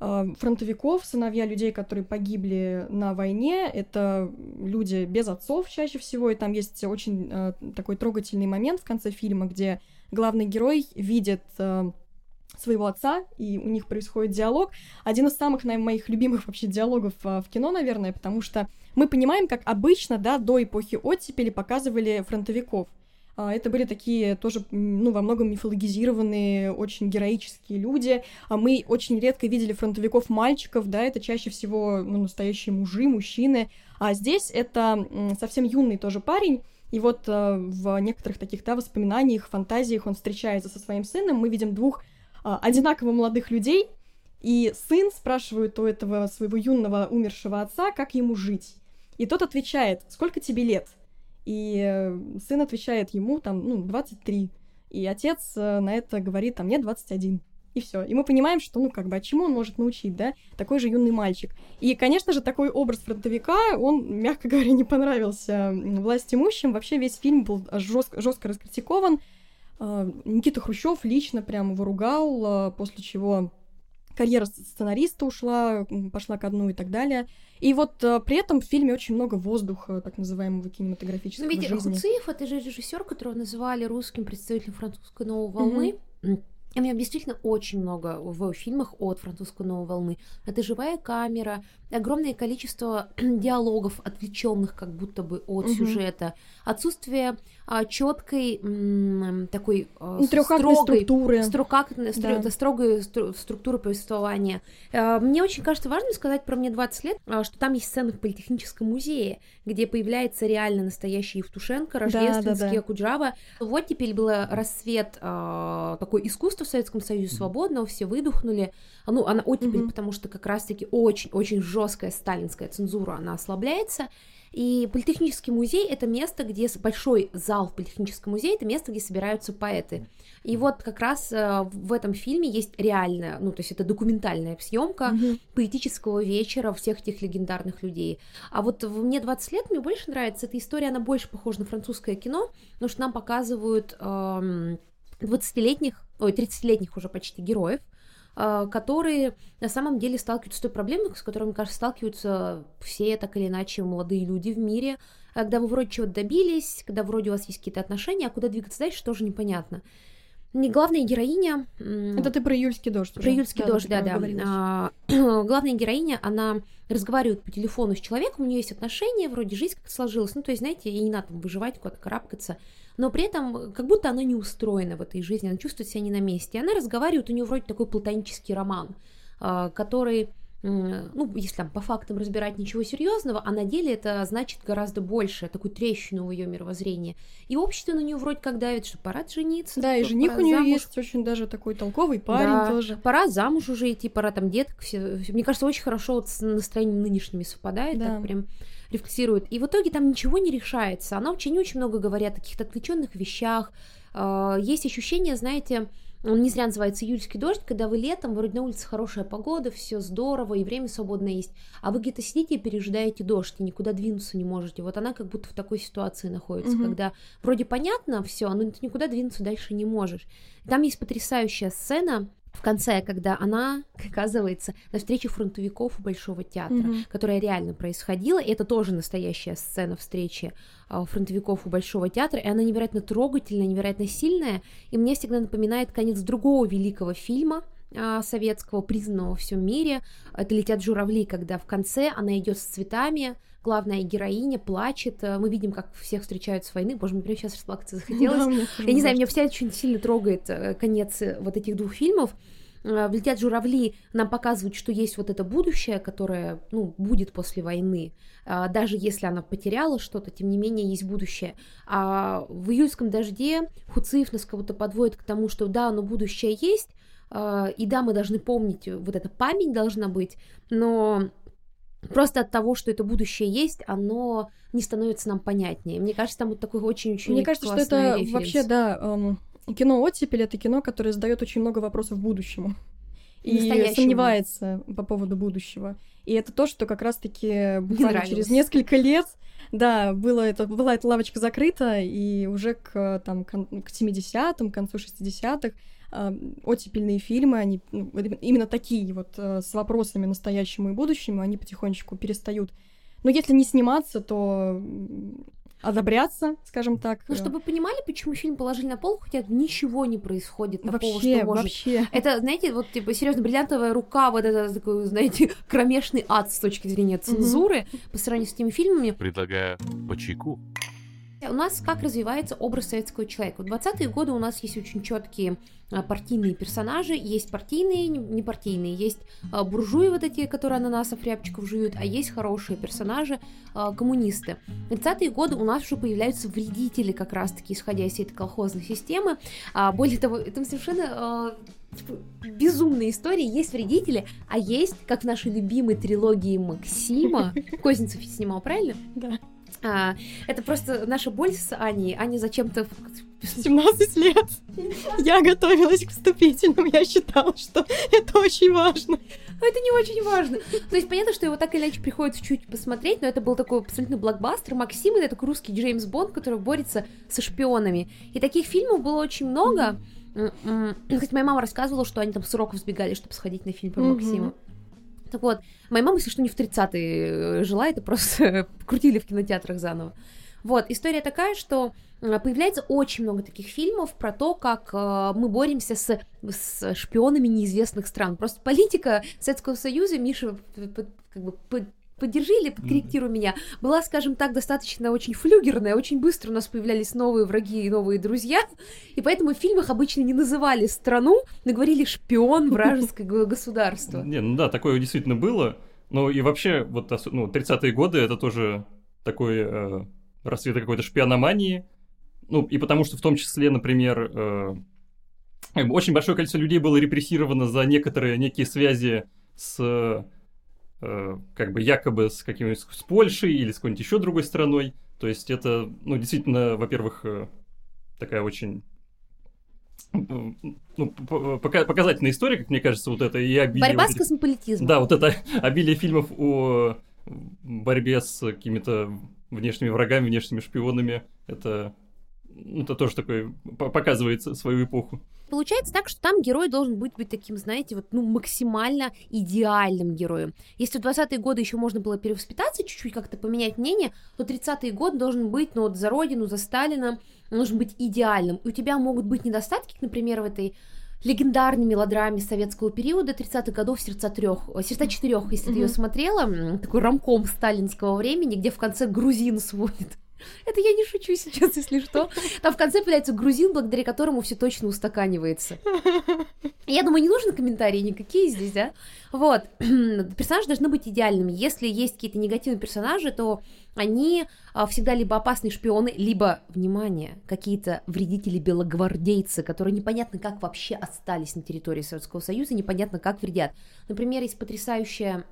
э, фронтовиков, сыновья людей, которые погибли на войне, это люди без отцов чаще всего, и там есть очень э, такой трогательный момент в конце фильма, где главный герой видит э, своего отца, и у них происходит диалог. Один из самых, наверное, моих любимых вообще диалогов э, в кино, наверное, потому что мы понимаем, как обычно, да, до эпохи оттепели показывали фронтовиков. А, Это были такие тоже, ну, во многом мифологизированные, очень героические люди. А Мы очень редко видели фронтовиков-мальчиков, да, это чаще всего ну, настоящие мужи, мужчины. А здесь это совсем юный тоже парень, и вот э, в некоторых таких, да, воспоминаниях, фантазиях он встречается со своим сыном. Мы видим двух а, одинаково молодых людей, и сын спрашивает у этого своего юного умершего отца, как ему жить. И тот отвечает, сколько тебе лет? И э, сын отвечает ему там, ну, 23. И отец э, на это говорит, там, мне 21. И все. И мы понимаем, что, ну, как бы, а чему он может научить, да? Такой же юный мальчик. И, конечно же, такой образ фронтовика, он, мягко (laughs) говоря, не понравился власть имущим. Вообще весь фильм был жестко, жестко раскритикован. Э, Никита Хрущев лично прям его ругал, э, после чего карьера сценариста ушла, пошла ко дну и так далее. И вот э, при этом в фильме очень много воздуха, так называемого кинематографического Ну, ведь жизни. Хуциев, это же режиссер, которого называли русским представителем французской новой волны. И у меня действительно очень много в фильмах от французской новой волны. Это живая камера, огромное количество (clears throat) диалогов, отвлеченных как будто бы от Мгм. сюжета, отсутствие а, четкой м, такой а, строгой структуры. Строкактная, стро- Да. строгая стру- структура повествования. Э, Мне очень кажется важно сказать про «Мне 20 лет», а, что там есть сцены в Политехническом музее, где появляется реально настоящий Евтушенко, да, Рождественский, да. Куджава. Вот теперь был рассвет а, такой искусства в Советском Союзе свободного, все выдохнули. А, Ну, она оттепель, Мгм. потому что как раз-таки очень-очень жесткая сталинская цензура, она ослабляется. И Политехнический музей — это место, где... Большой зал в Политехническом музее — это место, где собираются поэты. И вот как раз э, в этом фильме есть реальная, ну, то есть это документальная съемка Мгм. поэтического вечера всех этих легендарных людей. А вот «Мне 20 лет» мне больше нравится эта история, она больше похожа на французское кино, потому что нам показывают эм, 20-летних, ой, 30-летних уже почти героев, э, которые на самом деле сталкиваются с той проблемой, с которой, мне кажется, сталкиваются все так или иначе молодые люди в мире, когда вы вроде чего-то добились, когда вроде у вас есть какие-то отношения, а куда двигаться дальше, тоже непонятно. Не главная героиня... Это ты про июльский дождь. про уже. июльский Да, дождь, ты да. А, (clears throat) главная героиня, она разговаривает по телефону с человеком, у нее есть отношения, вроде жизнь как сложилась. Ну, то есть, знаете, ей не надо там выживать, куда-то карабкаться. Но при этом как будто она не устроена в этой жизни, она чувствует себя не на месте. И она разговаривает, у нее вроде такой платонический роман, а, который ну, если там по фактам разбирать ничего серьезного, а на деле это значит гораздо больше, такую трещину в ее мировоззрении. И общество на нее вроде как давит, что пора жениться. Да, и жених у нее замуж. есть очень даже такой толковый парень Да, тоже. Пора замуж уже идти, пора там деток. Все. Мне кажется, очень хорошо вот с настроением нынешними совпадает, Да. так прям рефлексирует. И в итоге там ничего не решается. Она очень-очень много говорит о каких-то отвлеченных вещах, э, есть ощущение, знаете, он не зря называется июльский дождь, когда вы летом, вроде на улице хорошая погода, все здорово, и время свободное есть, а вы где-то сидите и пережидаете дождь, и никуда двинуться не можете. Вот она как будто в такой ситуации находится, Мгм. когда вроде понятно все, но ты никуда двинуться дальше не можешь. Там есть потрясающая сцена в конце, когда она оказывается на встрече фронтовиков у Большого театра, Мгм. которая реально происходила, и это тоже настоящая сцена встречи а, фронтовиков у Большого театра, и она невероятно трогательная, невероятно сильная, и мне всегда напоминает конец другого великого фильма а, советского, признанного во всем мире. Это «Летят журавли», когда в конце она идет с цветами, главная героиня плачет, а, мы видим, как всех встречают с войны, боже, мне прям сейчас расплакаться (laughs) захотелось. Да, Я не знаю, меня всегда очень сильно трогает э, конец э, вот этих двух фильмов. Э, «Летят журавли» нам показывают, что есть вот это будущее, которое, ну, будет после войны. Даже если она потеряла что-то, тем не менее есть будущее. А в «Июльском дожде» Хуциев нас кого-то подводит к тому, что да, но будущее есть, и да, мы должны помнить, э, вот эта память должна быть, но просто от того, что это будущее есть, оно не становится нам понятнее. Мне кажется, там вот такой очень-очень Мне кажется, что это референс. вообще, да, эм, кино «Оттепель» — это кино, которое задает очень много вопросов будущему. И Настоящему. сомневается по поводу будущего. И это то, что как раз-таки буквально нравилось. через несколько лет, да, было это, была эта лавочка закрыта, и уже к, там, кон- к 70-м, к концу 60-х э, оттепельные фильмы, они ну, именно- такие вот э, с вопросами настоящему и будущему, они потихонечку перестают. Но если не сниматься, то одобряться, скажем так. Ну, э, чтобы вы понимали, почему фильм положили на полку, хотя ничего не происходит такого, вообще, что может... вообще. Это, знаете, вот, типа, серьезно, бриллиантовая рука, вот это такой, знаете, (laughs) кромешный ад с точки зрения цензуры по сравнению с теми фильмами. Предлагаю по чайку. У нас как развивается образ советского человека? В 20-е годы у нас есть очень четкие а, партийные персонажи, есть партийные, не- непартийные, есть а, буржуи вот эти, которые ананасов, рябчиков жуют, а есть хорошие персонажи, а, коммунисты. В 30-е годы у нас уже появляются вредители как раз-таки, исходя из этой колхозной системы. Более того, это совершенно типа, безумные истории. Есть вредители, а есть, как в нашей любимой трилогии Максима, (laughs) Козинцев снимал, правильно? Да. А, это просто наша боль с Аней. Аня зачем-то... 17 лет. Я готовилась к вступительным, я считала, что это очень важно. Но это не очень важно. То есть понятно, что его так или иначе приходится чуть посмотреть, но это был такой абсолютно блокбастер. Максим — это такой русский Джеймс Бонд, который борется со шпионами. И таких фильмов было очень много. М, Хоть моя мама рассказывала, что они там с уроков сбегали, чтобы сходить на фильм про Мгм. Максима. Вот, моя мама, если что, не в 30-е жила, это просто (laughs) крутили в кинотеатрах заново. Вот, история такая, что э, появляется очень много таких фильмов про то, как э, мы боремся с, с шпионами неизвестных стран. Просто политика Советского Союза, Миша, как бы поддержи или подкорректируй меня, была, скажем так, достаточно очень флюгерная, очень быстро у нас появлялись новые враги и новые друзья, и поэтому в фильмах обычно не называли страну, но говорили шпион вражеское г- государство. Не, ну да, такое действительно было. Ну и вообще, вот ну, 30-е годы это тоже такой э, расцвет какой-то шпиономании. Ну, и потому что в том числе, например, э, очень большое количество людей было репрессировано за некоторые некие связи с как бы якобы с каким-нибудь с Польшей или с какой-нибудь еще другой страной. То есть это, ну, действительно, во-первых, э, такая очень ну, п- пока- показательная история, как мне кажется, вот это и обилие... Борьба вот с космополитизмом. Да, вот это (laughs) обилие фильмов о борьбе с какими-то внешними врагами, внешними шпионами, это, ну, это тоже такое по- показывает свою эпоху. Получается так, что там герой должен быть, быть таким, знаете, вот, ну, максимально идеальным героем. Если в 20-е годы еще можно было перевоспитаться, чуть-чуть как-то поменять мнение, то 30-й год должен быть, ну, вот за родину, за Сталина, он должен быть идеальным. И у тебя могут быть недостатки, например, в этой легендарной мелодраме советского периода 30-х годов «Сердца трех», э, «Сердца четырех», если ты ее смотрела, такой рамком сталинского времени, где в конце грузин (laughs) сводит. (laughs) Это я не шучу сейчас, если что. Там в конце появляется грузин, благодаря которому все точно устаканивается. Я думаю, не нужны комментарии никакие здесь, да? Вот. (clears throat) Персонажи должны быть идеальными. Если есть какие-то негативные персонажи, то они а, всегда либо опасные шпионы, либо, внимание, какие-то вредители-белогвардейцы, которые непонятно как вообще остались на территории Советского Союза, непонятно как вредят. Например, есть потрясающая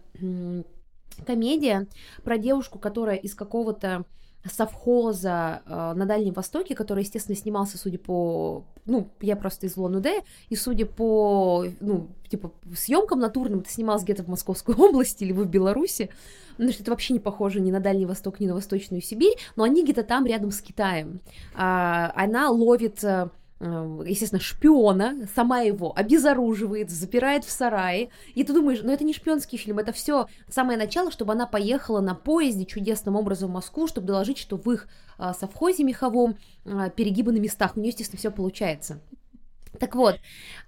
комедия про девушку, которая из какого-то совхоза э, на Дальнем Востоке, который, естественно, снимался, судя по... Ну, я просто из Лон-Удэ, и судя по, ну, типа, съемкам натурным, это снималось где-то в Московской (laughs) области или в Беларуси, потому что это вообще не похоже ни на Дальний Восток, ни на Восточную Сибирь, но они где-то там рядом с Китаем. А, она ловит э, естественно, шпиона, сама его обезоруживает, запирает в сарае, и ты думаешь, ну это не шпионский фильм, это все самое начало, чтобы она поехала на поезде чудесным образом в Москву, чтобы доложить, что в их а, совхозе меховом а, перегибы на местах, у нее, естественно, все получается. Так вот,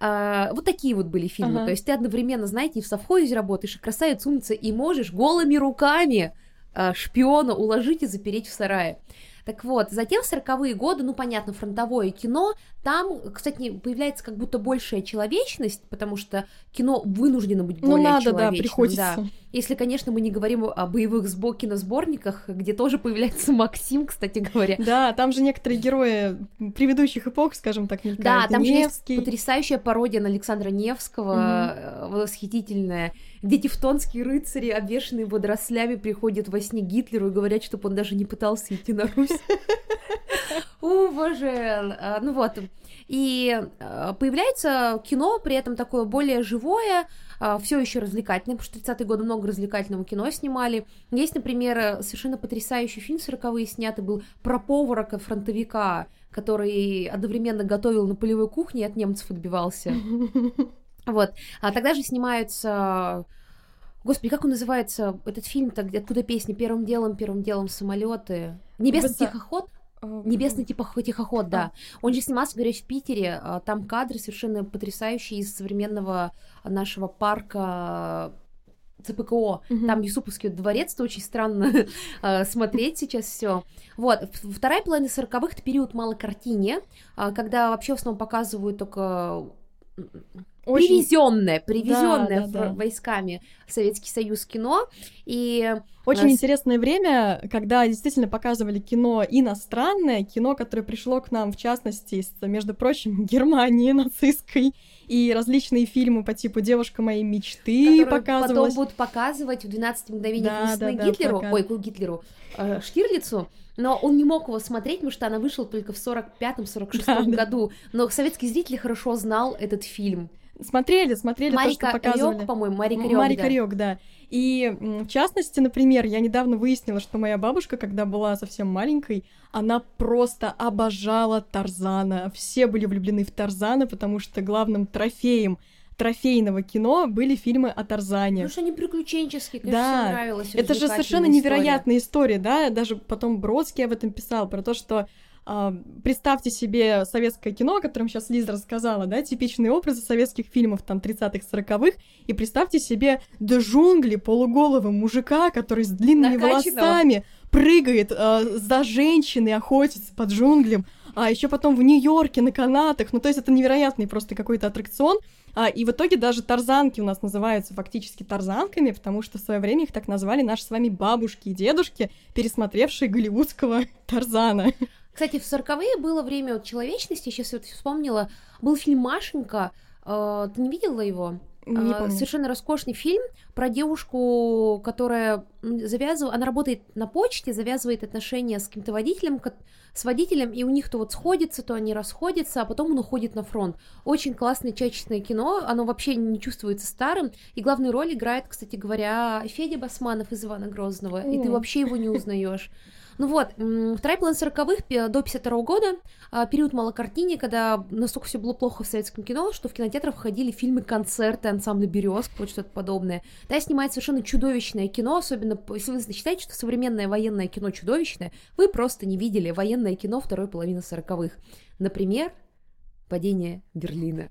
э, вот такие вот были фильмы. Ага. То есть ты одновременно, знаете, и в совхозе работаешь, и красавец умница, и можешь голыми руками э, шпиона уложить и запереть в сарае. Так вот, затем в 40-е годы, ну, понятно, фронтовое кино, там, кстати, появляется как будто большая человечность, потому что кино вынуждено быть ну, более ну, надо, человечным. Да, приходится. Да. Если, конечно, мы не говорим о боевых сбо киносборниках, где тоже появляется Максим, кстати говоря. Да, там же некоторые герои предыдущих эпох, скажем так, мелькают. Да, там Невский. же есть потрясающая пародия на Александра Невского, угу. восхитительная, где тевтонские рыцари, обвешанные водорослями, приходят во сне Гитлеру и говорят, чтобы он даже не пытался идти на Русь. (laughs) О, боже. А, ну вот. И а, появляется кино, при этом такое более живое, а, все еще развлекательное, потому что 30-е годы много развлекательного кино снимали. Есть, например, совершенно потрясающий фильм 40-е снятый был про повара-фронтовика, который одновременно готовил на полевой кухне и от немцев отбивался. (laughs) Вот. А тогда же снимаются Господи, как он называется, этот фильм-то, где откуда песни «Первым делом, первым делом самолеты». «Небесный Высо... тихоход»? А, Небесный типа тихоход, да. Он же снимался, говоришь, в Питере. А, там кадры совершенно потрясающие из современного нашего парка ЦПКО. Угу. Там Юсуповский дворец, это очень странно а, (laughs) смотреть сейчас все. Вот, вторая половина сороковых это период малокартине, когда вообще в основном показывают только очень... привезенное, привезенное да, да, да. войсками в Советский Союз кино. И очень интересное время, когда действительно показывали кино иностранное, кино, которое пришло к нам, в частности, из, между прочим, (laughs) Германии нацистской, и различные фильмы по типу «Девушка моей мечты» показывалась. потом будут показывать в «12 мгновениях да, весны» да, Гитлеру, да, ой, Гитлеру, э, Штирлицу, но он не мог его смотреть, потому что она вышла только в 45-46 да, году, но советский зритель хорошо знал этот фильм. Смотрели, смотрели Марика то, что показывали. Рёк, по-моему, Марика Рёк, Марика да. Рёк, да. И в частности, например, я недавно выяснила, что моя бабушка, когда была совсем маленькой, она просто обожала Тарзана. Все были влюблены в Тарзана, потому что главным трофеем трофейного кино были фильмы о Тарзане. Потому что они приключенческие, конечно, да. нравилось. Это же совершенно история. невероятная история, да, даже потом Бродский об этом писал, про то, что Uh, представьте себе советское кино, о котором сейчас Лиза рассказала, да, типичные образы советских фильмов там 30-х, 40-х, и представьте себе до джунгли полуголого мужика, который с длинными волосами прыгает uh, за женщиной, охотится под джунглям, а еще потом в Нью-Йорке на канатах, ну то есть это невероятный просто какой-то аттракцион, а, и в итоге даже тарзанки у нас называются фактически тарзанками, потому что в свое время их так назвали наши с вами бабушки и дедушки, пересмотревшие голливудского (laughs) Тарзана. Кстати, в 40-е было время вот человечности, сейчас вот вспомнила, был фильм «Машенька», э, ты не видела его? Не э, помню. Совершенно роскошный фильм про девушку, которая завязывает, она работает на почте, завязывает отношения с каким-то водителем, с водителем, и у них то вот сходится, то они расходятся, а потом он уходит на фронт. Очень классное, качественное кино, оно вообще не чувствуется старым, и главную роль играет, кстати говоря, Федя Басманов из Ивана Грозного, и ты вообще его не узнаешь. (laughs) Ну вот, вторая половина сороковых до 52 года, а, период малокартини, когда настолько все было плохо в советском кино, что в кинотеатрах входили фильмы, концерты, ансамбли березк, вот что-то подобное. Да, снимает совершенно чудовищное кино, особенно если вы считаете, что современное военное кино чудовищное, вы просто не видели военное кино второй половины сороковых. Например, «Падение Берлина».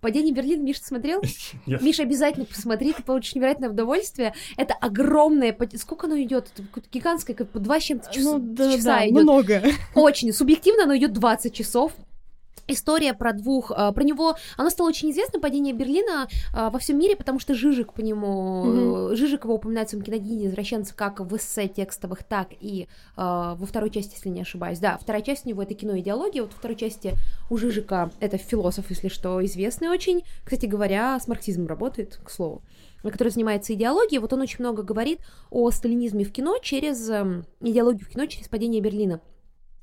Падение Берлина, Миша, смотрел? (laughs) Yes. Миша, обязательно посмотри, ты получишь невероятное удовольствие. Это огромное, сколько оно идет? Это гигантское, как по два с чем-то часа, ну, да, часа да, идет. много. Очень. Субъективно оно идет 20 часов. История про двух, а, про него, оно стало очень известно, падение Берлина а, во всем мире, потому что Жижик по нему, mm-hmm. Жижик его упоминает в своем киногине «Извращенцы» как в эссе текстовых, так и э, во второй части, если не ошибаюсь. Да, вторая часть у него это кино идеология, вот во второй части у Жижика это философ, если что, известный очень, кстати говоря, с марксизмом работает, к слову который занимается идеологией, вот он очень много говорит о сталинизме в кино через э, идеологию в кино, через падение Берлина.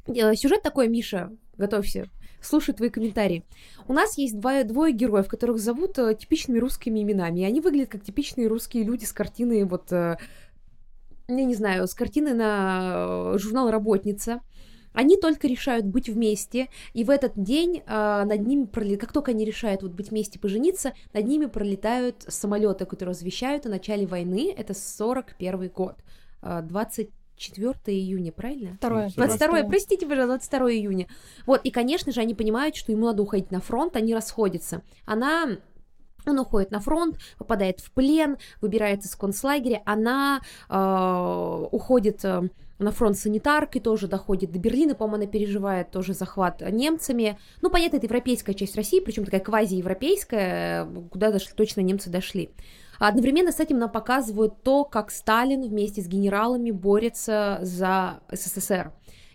Сюжет такой, Миша, готовься, слушаю твои комментарии. У нас есть двое, двое героев, которых зовут э, типичными русскими именами, и они выглядят как типичные русские люди с картины, вот, э, я не знаю, с картины на э, журнал «Работница». Они только решают быть вместе, и в этот день э, над ними пролетают, как только они решают вот быть вместе, пожениться, над ними пролетают самолеты, которые возвещают о начале войны. Это 41 год, э, 20 4 июня, правильно? Второе. 22, простите, пожалуйста, 22 июня. Вот, и, конечно же, они понимают, что ему надо уходить на фронт, они расходятся. Она он уходит на фронт, попадает в плен, выбирается из концлагеря, она э, уходит э, на фронт санитаркой, тоже доходит до Берлина, по-моему, она переживает тоже захват немцами. Ну, понятно, это европейская часть России, причем такая квазиевропейская, куда дошли, точно немцы дошли. Одновременно с этим нам показывают то, как Сталин вместе с генералами борется за СССР.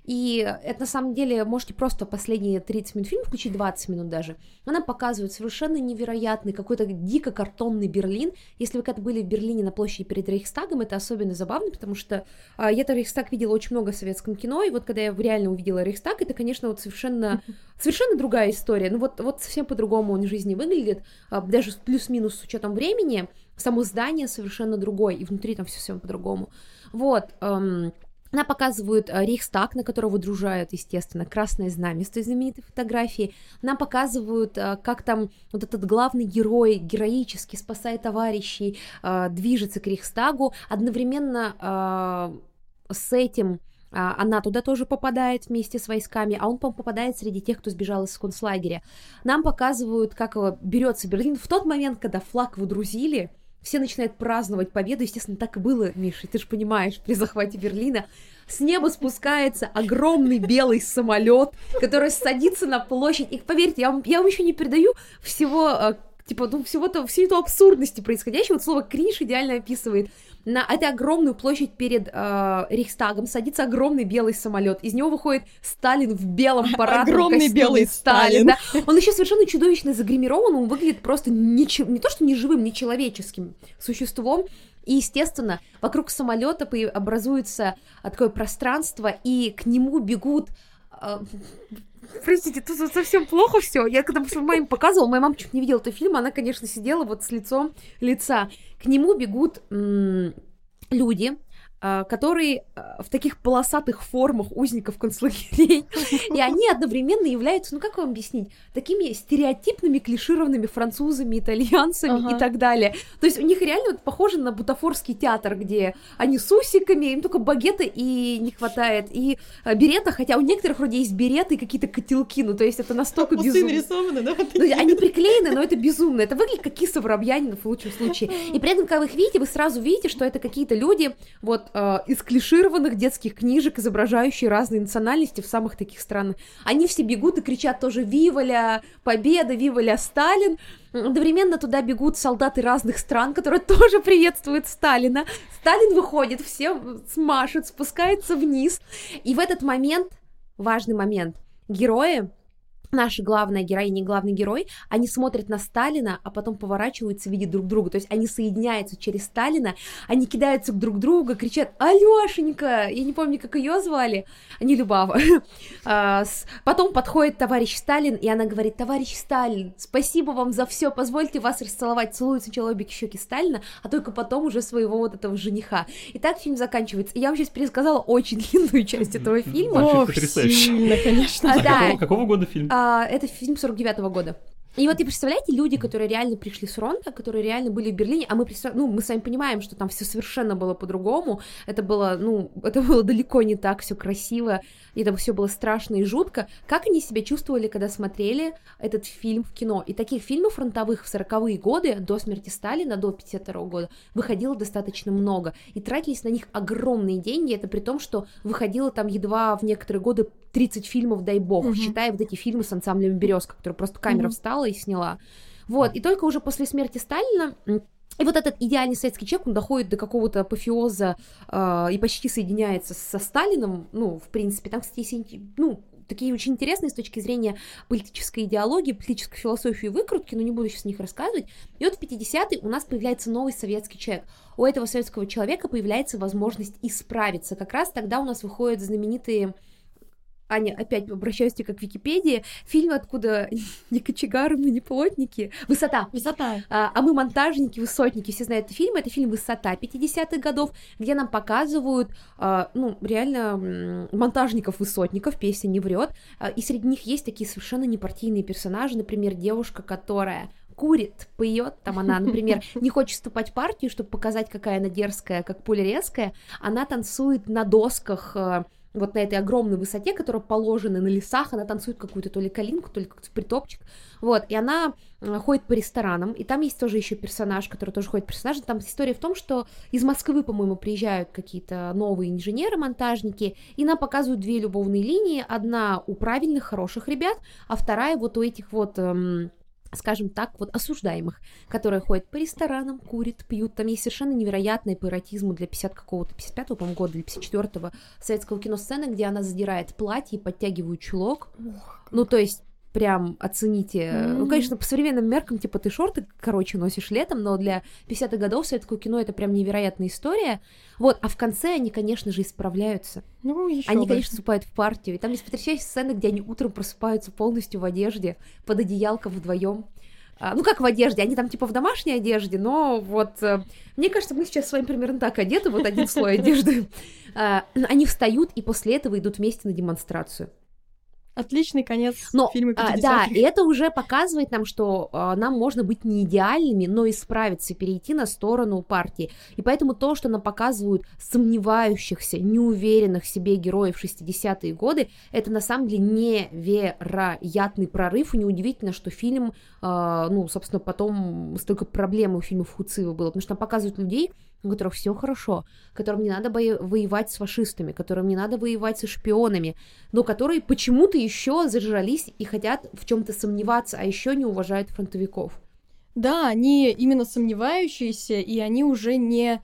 И это на самом деле, можете просто последние 30 минут фильма включить, 20 минут даже. Она показывает совершенно невероятный, какой-то дико картонный Берлин. Если вы когда были в Берлине на площади перед Рейхстагом, это особенно забавно, потому что а, я-то Рейхстаг видела очень много в советском кино, и вот когда я реально увидела Рейхстаг, это, конечно, вот совершенно, (laughs) совершенно другая история. Ну вот, вот совсем по-другому он в жизни выглядит, а, даже плюс-минус с учетом времени. Само здание совершенно другое, и внутри там все совсем по-другому. Вот. Эм, она показывает э, Рейхстаг, на которого выдружают, естественно, красное знамя с той знаменитой фотографии. Нам показывают, э, как там вот этот главный герой героически спасая товарищей, э, движется к Рейхстагу. Одновременно с этим она туда тоже попадает вместе с войсками, а он, по попадает среди тех, кто сбежал из концлагеря. Нам показывают, как берется Берлин в тот момент, когда флаг выдрузили, все начинают праздновать победу. Естественно, так и было, Миша, ты же понимаешь, при захвате Берлина. С неба спускается огромный белый самолет, который садится на площадь. И поверьте, я вам, я вам еще не передаю всего э, типа, ну, всего-то, всей эту абсурдности происходящего, вот слово кринж идеально описывает на этой огромную площадь перед э, Рейхстагом садится огромный белый самолет. Из него выходит Сталин в белом (laughs) парадном Огромный белый Сталин. Да? (laughs) Он еще совершенно чудовищно загримирован, он выглядит просто не, не то что неживым, нечеловеческим существом. И, естественно, вокруг самолета образуется такое пространство, и к нему бегут э, Простите, тут совсем плохо все. Я когда маме показывала, моя мама чуть не видела этот фильм, она, конечно, сидела вот с лицом лица. К нему бегут люди, которые а, в таких полосатых формах узников концлагерей, (laughs) и они одновременно являются, ну как вам объяснить, такими стереотипными, клишированными французами, итальянцами ага. и так далее. То есть у них реально вот похоже на бутафорский театр, где они с усиками, им только багета и не хватает, и а, берета, хотя у некоторых вроде есть береты и какие-то котелки, ну то есть это настолько безумно. нарисованы, да? Ну, они приклеены, но это безумно. Это выглядит как киса Воробьянинов в лучшем случае. И при этом, когда вы их видите, вы сразу видите, что это какие-то люди, вот э, из клишированных детских книжек, изображающие разные национальности в самых таких странах. Они все бегут и кричат тоже «Виваля! Победа! Виваля Сталин!» Одновременно туда бегут солдаты разных стран, которые (laughs) тоже приветствуют Сталина. Сталин выходит, все смашет, спускается вниз. И в этот момент, важный момент, герои наша главная героиня и главный герой, они смотрят на Сталина, а потом поворачиваются, видят друг друга. То есть они соединяются через Сталина, они кидаются к друг другу, кричат «Алёшенька!» Я не помню, как ее звали, не Любава. (laughs) А, потом подходит товарищ Сталин, и она говорит «Товарищ Сталин, спасибо вам за все, позвольте вас расцеловать». Целует сначала обе щеки Сталина, а только потом уже своего вот этого жениха. И так фильм заканчивается. Я вам сейчас пересказала очень (laughs) длинную часть этого фильма. Ох, сильно, конечно. А, да. Какого года фильм? А, это фильм 49-го года. И вот и представляете, люди, которые реально пришли с фронта, которые реально были в Берлине, а мы, ну, мы с вами понимаем, что там все совершенно было по-другому, это было, ну, это было далеко не так все красиво, и это все было страшно и жутко. Как они себя чувствовали, когда смотрели этот фильм в кино? И таких фильмов фронтовых в 40-е годы, до смерти Сталина, до 52 -го года, выходило достаточно много, и тратились на них огромные деньги, это при том, что выходило там едва в некоторые годы 30 фильмов, дай бог, Мгм. считая вот эти фильмы с ансамблем «Березка», которые просто камера Мгм. встала и сняла. Вот, и только уже после смерти Сталина и вот этот идеальный советский человек, он доходит до какого-то апофеоза э, и почти соединяется со Сталином, ну, в принципе, там, кстати, ну, такие очень интересные с точки зрения политической идеологии, политической философии выкрутки, но не буду сейчас о них рассказывать. И вот в 50-е у нас появляется новый советский человек. У этого советского человека появляется возможность исправиться. Как раз тогда у нас выходят знаменитые Аня, опять обращаюсь к тебе как к Википедии. Фильм, откуда (laughs) не кочегары, мы не плотники. Высота. Высота. А, а мы монтажники, высотники, все знают этот фильм. Это фильм «Высота» 50-х годов, где нам показывают, а, ну, реально монтажников-высотников, песня не врет. А, и среди них есть такие совершенно непартийные персонажи, например, девушка, которая курит, поет, там она, например, (laughs) не хочет вступать в партию, чтобы показать, какая она дерзкая, как пуля резкая, она танцует на досках э, вот на этой огромной высоте, которая положена на лесах, она танцует какую-то то ли калинку, то ли какой-то притопчик, вот, и она э, ходит по ресторанам, и там есть тоже еще персонаж, который тоже ходит персонаж, там история в том, что из Москвы, по-моему, приезжают какие-то новые инженеры-монтажники, и нам показывают две любовные линии, одна у правильных, хороших ребят, а вторая вот у этих вот... эм, скажем так, вот осуждаемых, которые ходят по ресторанам, курят, пьют. Там есть совершенно невероятная по эротизму для 50 какого-то, 55-го, по-моему, года или 54-го советского киносцены, где она задирает платье и подтягивает чулок. Ну, то есть прям оцените. Ну, Мгм. конечно, по современным меркам, типа, ты шорты, короче, носишь летом, но для 50-х годов советского кино это прям невероятная история. Вот, а в конце они, конечно же, исправляются. Ну, еще Они, бы. конечно, вступают в партию. И там есть потрясающие сцены, где они утром просыпаются полностью в одежде, под одеялком вдвоем. ну, как в одежде, они там типа в домашней одежде, но вот э, мне кажется, мы сейчас с вами примерно так одеты, вот один слой одежды. (laughs) А, они встают и после этого идут вместе на демонстрацию. Отличный конец Но, фильма а, 50 да, и это уже показывает нам, что а, нам можно быть не идеальными, но исправиться, перейти на сторону партии. И поэтому то, что нам показывают сомневающихся, неуверенных в себе героев 60-е годы, это на самом деле невероятный прорыв. И неудивительно, что фильм, а, ну, собственно, потом столько проблем у фильмов Хуцива было, потому что нам показывают людей, у которых все хорошо, которым не надо воевать с фашистами, которым не надо воевать со шпионами, но которые почему-то еще зажрались и хотят в чем-то сомневаться, а еще не уважают фронтовиков. Да, они именно сомневающиеся, и они уже не...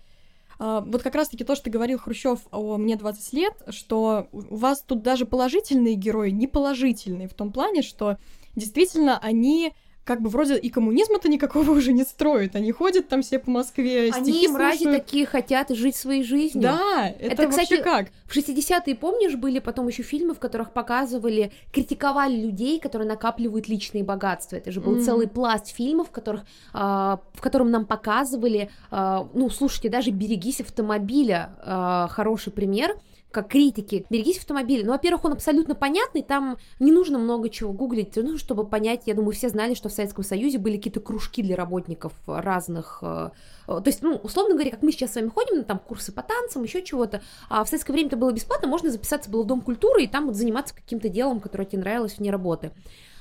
а, Вот как раз-таки то, что говорил Хрущев о «Мне 20 лет», что у вас тут даже положительные герои не положительные, в том плане, что действительно они как бы вроде и коммунизма-то никакого (laughs) уже не строят. Они ходят там все по Москве, Они, стихи мрази, слушают. такие хотят жить своей жизнью. Да, это, Это, кстати, вообще как? В 60-е, помнишь, были потом еще фильмы, в которых показывали, критиковали людей, которые накапливают личные богатства. Это же был Мгм. целый пласт фильмов, в, которых, а, в котором нам показывали, а, ну, слушайте, даже «Берегись автомобиля» а, хороший пример, как критики. «Берегись автомобиля». Ну, во-первых, он абсолютно понятный, там не нужно много чего гуглить, ну, чтобы понять, я думаю, все знали, что в Советском Союзе были какие-то кружки для работников разных э, э, то есть, ну, условно говоря, как мы сейчас с вами ходим на там курсы по танцам, еще чего-то, а в советское время это было бесплатно, можно записаться было в Дом культуры и там вот заниматься каким-то делом, которое тебе нравилось вне работы.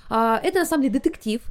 А, Это на самом деле детектив,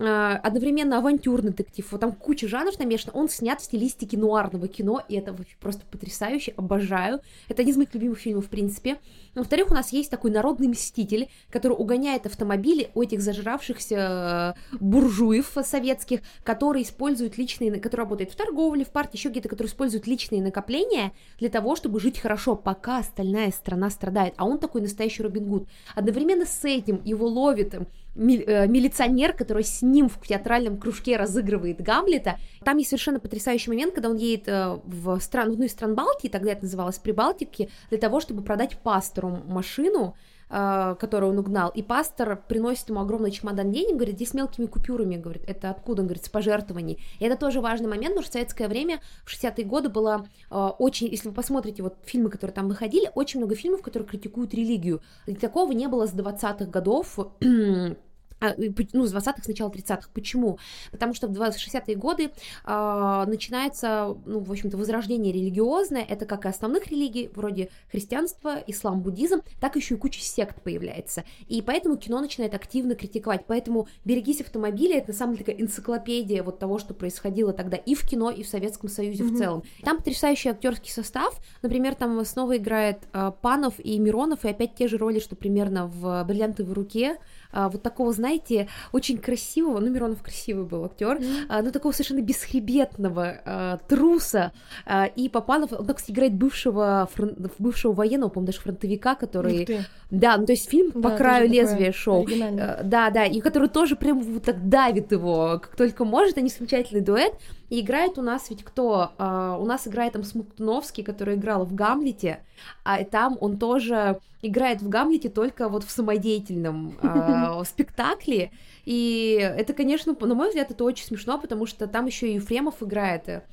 одновременно авантюрный детектив, вот там куча жанров намешана, он снят в стилистике нуарного кино, и это вообще просто потрясающе, обожаю. Это один из моих любимых фильмов, в принципе. Во-вторых, у нас есть такой народный мститель, который угоняет автомобили у этих зажравшихся э, буржуев советских, которые используют личные, которые работают в торговле, в партии, еще где-то, которые используют личные накопления для того, чтобы жить хорошо, пока остальная страна страдает. А он такой настоящий Робин Гуд. Одновременно с этим его ловит э, милиционер, который с ним в театральном кружке разыгрывает Гамлета. Там есть совершенно потрясающий момент, когда он едет э, в, стран, в одну из стран Балтии, тогда это называлось Прибалтики, для того, чтобы продать пастору машину, э, которую он угнал, и пастор приносит ему огромный чемодан денег, говорит, здесь мелкими купюрами, говорит, это откуда, он говорит, с пожертвований. И это тоже важный момент, потому что в советское время, в 60-е годы было э, очень, если вы посмотрите вот фильмы, которые там выходили, очень много фильмов, которые критикуют религию. И такого не было с 20-х годов, (clears throat) ну, с 20-х, с начала 30-х. Почему? Потому что в 60-е годы э, начинается, ну, в общем-то, возрождение религиозное. Это как и основных религий, вроде христианства, ислам, буддизм, так еще и куча сект появляется. И поэтому кино начинает активно критиковать. Поэтому «Берегись автомобиля» — это на самом деле такая энциклопедия вот того, что происходило тогда и в кино, и в Советском Союзе mm-hmm. в целом. Там потрясающий актерский состав. Например, там снова играет э, Панов и Миронов, и опять те же роли, что примерно в «Бриллиантовой руке», а, вот такого, знаете, очень красивого, ну, Миронов красивый был актер, mm-hmm. а, но такого совершенно бесхребетного а, труса, а, и Попанов, он, кстати, играет бывшего, фрон... бывшего военного, по-моему, даже фронтовика, который... Да, ну, то есть фильм да, «По краю лезвия» шоу. А, да, да, и который тоже прям вот так давит его, как только может, они замечательный дуэт, и играет у нас ведь кто? А, у нас играет там Смоктуновский, который играл в Гамлете, а там он тоже играет в Гамлете только вот в самодеятельном (laughs) э, спектакле. И это, конечно, на мой взгляд, это очень смешно, потому что там еще и Ефремов играет.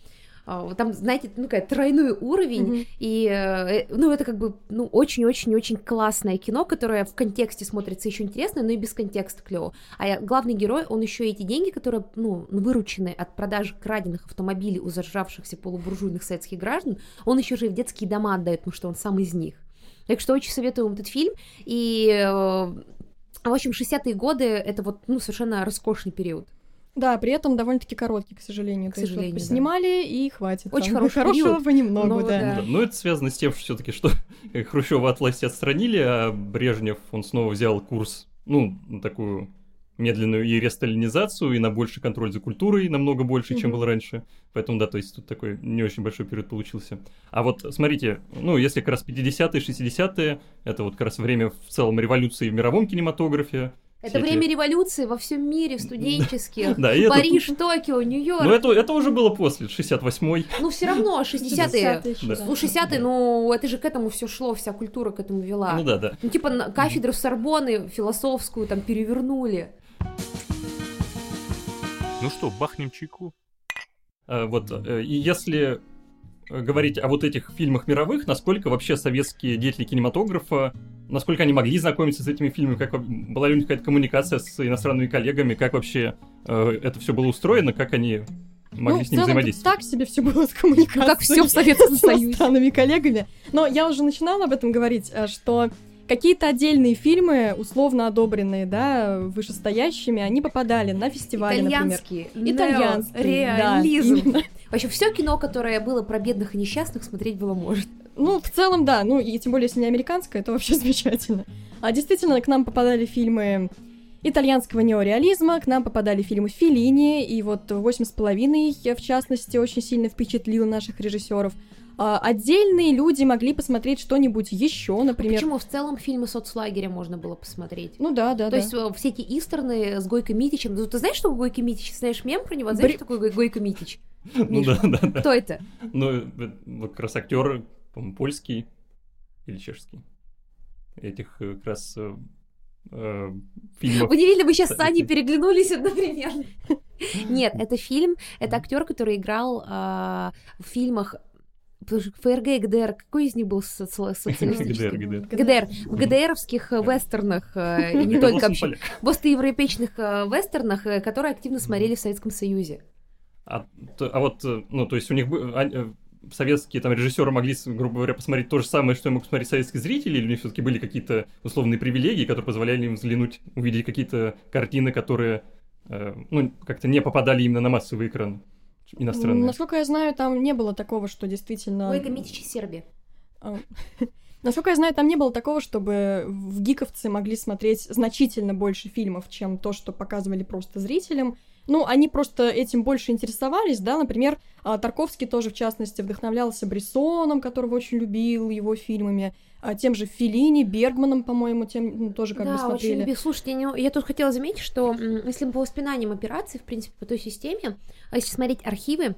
А, там, знаете, ну, как тройной уровень, mm-hmm. и, э, ну, это как бы, ну, очень-очень-очень классное кино, которое в контексте смотрится еще интересно, но и без контекста клево. А главный герой, он еще эти деньги, которые, ну, выручены от продажи краденных автомобилей у зажравшихся полубуржуйных советских граждан, он еще же и в детские дома отдает, потому что он сам из них. Так что очень советую вам этот фильм, и, э, в общем, 60-е годы — это вот, ну, совершенно роскошный период. Да, при этом довольно-таки короткий, к сожалению. К То сожалению, есть, вот, снимали да. и хватит. Очень хороший Хорошего период. понемногу, но, да. да. Но это связано с тем, что все-таки что (laughs) Хрущева от власти отстранили, а Брежнев, он снова взял курс, ну, такую медленную и ресталинизацию, и на больший контроль за культурой, намного больше, mm-hmm. чем было раньше. Поэтому, да, то есть тут такой не очень большой период получился. А вот смотрите, ну, если как раз 50-е, 60-е, это вот как раз время в целом революции в мировом кинематографе, это время эти... революции во всем мире, в студенческих. Да, и Париж, это... Токио, Нью-Йорк. Ну, это, это уже было после, 68-й. Ну, все равно, 60-е. Да. Ну, 60-е, ну, это же к этому все шло, вся культура к этому вела. Ну, да, да. Ну, типа, кафедру Сорбоны философскую там перевернули. Ну что, бахнем чайку? А, вот, э, и если говорить о вот этих фильмах мировых, насколько вообще советские деятели кинематографа, насколько они могли знакомиться с этими фильмами, как была ли у них какая-то коммуникация с иностранными коллегами, как вообще э, это все было устроено, как они могли ну, с ним взаимодействовать. Так себе все было с коммуникацией. Ну, как все в Советском (laughs) Союзе. С иностранными коллегами. Но я уже начинала об этом говорить, э, что какие-то отдельные фильмы, условно одобренные, да, вышестоящими, они попадали на фестивали, Итальянские, например. Итальянские. Реализм. Да, Вообще, все кино, которое было про бедных и несчастных, смотреть было может. Ну, в целом, да. Ну, и тем более, если не американское, это вообще (laughs) замечательно. А действительно, к нам попадали фильмы итальянского неореализма, к нам попадали фильмы Филини, и вот «Восемь с половиной», в частности, очень сильно впечатлил наших режиссеров. А, отдельные люди могли посмотреть что-нибудь еще, например. Почему в целом фильмы соцлагеря можно было посмотреть? Ну да, да. То да. есть все эти истерны с Гойко Митичем. Ну, ты знаешь, что Гойко Митич? Знаешь мем про него? Знаешь, Бри... что такое Гойко Митич? Ну да, да, да. Кто это? Ну, как раз актер, по-моему, польский или чешский. Этих как раз э, э, фильмов. Удивительно, мы сейчас с Аней переглянулись одновременно. (laughs) Нет, это фильм, это актер, который играл э, в фильмах ФРГ и ГДР, какой из них был социалистический? ГДР, ГДР. В ГДРовских э, вестернах, э, и не только вообще, в остроевропейских э, вестернах, которые активно смотрели в Советском Союзе. А, а вот, ну, то есть у них а, советские там режиссеры могли, грубо говоря, посмотреть то же самое, что мог посмотреть советские зрители, или у них все-таки были какие-то условные привилегии, которые позволяли им взглянуть, увидеть какие-то картины, которые, ну, как-то не попадали именно на массовый экран? Иностранные? Насколько я знаю, там не было такого, что действительно... Ой, Митич из Сербии. А, (laughs) насколько я знаю, там не было такого, чтобы в гиковцы могли смотреть значительно больше фильмов, чем то, что показывали просто зрителям. Ну, они просто этим больше интересовались, да, например, а, Тарковский тоже, в частности, вдохновлялся Брессоном, которого очень любил, его фильмами, а, тем же Филини, Бергманом, по-моему, тем ну, тоже как да, бы смотрели. очень любил. Слушайте, я, я тут хотела заметить, что если по воспоминаниям операций, в принципе, по той системе, а если смотреть архивы,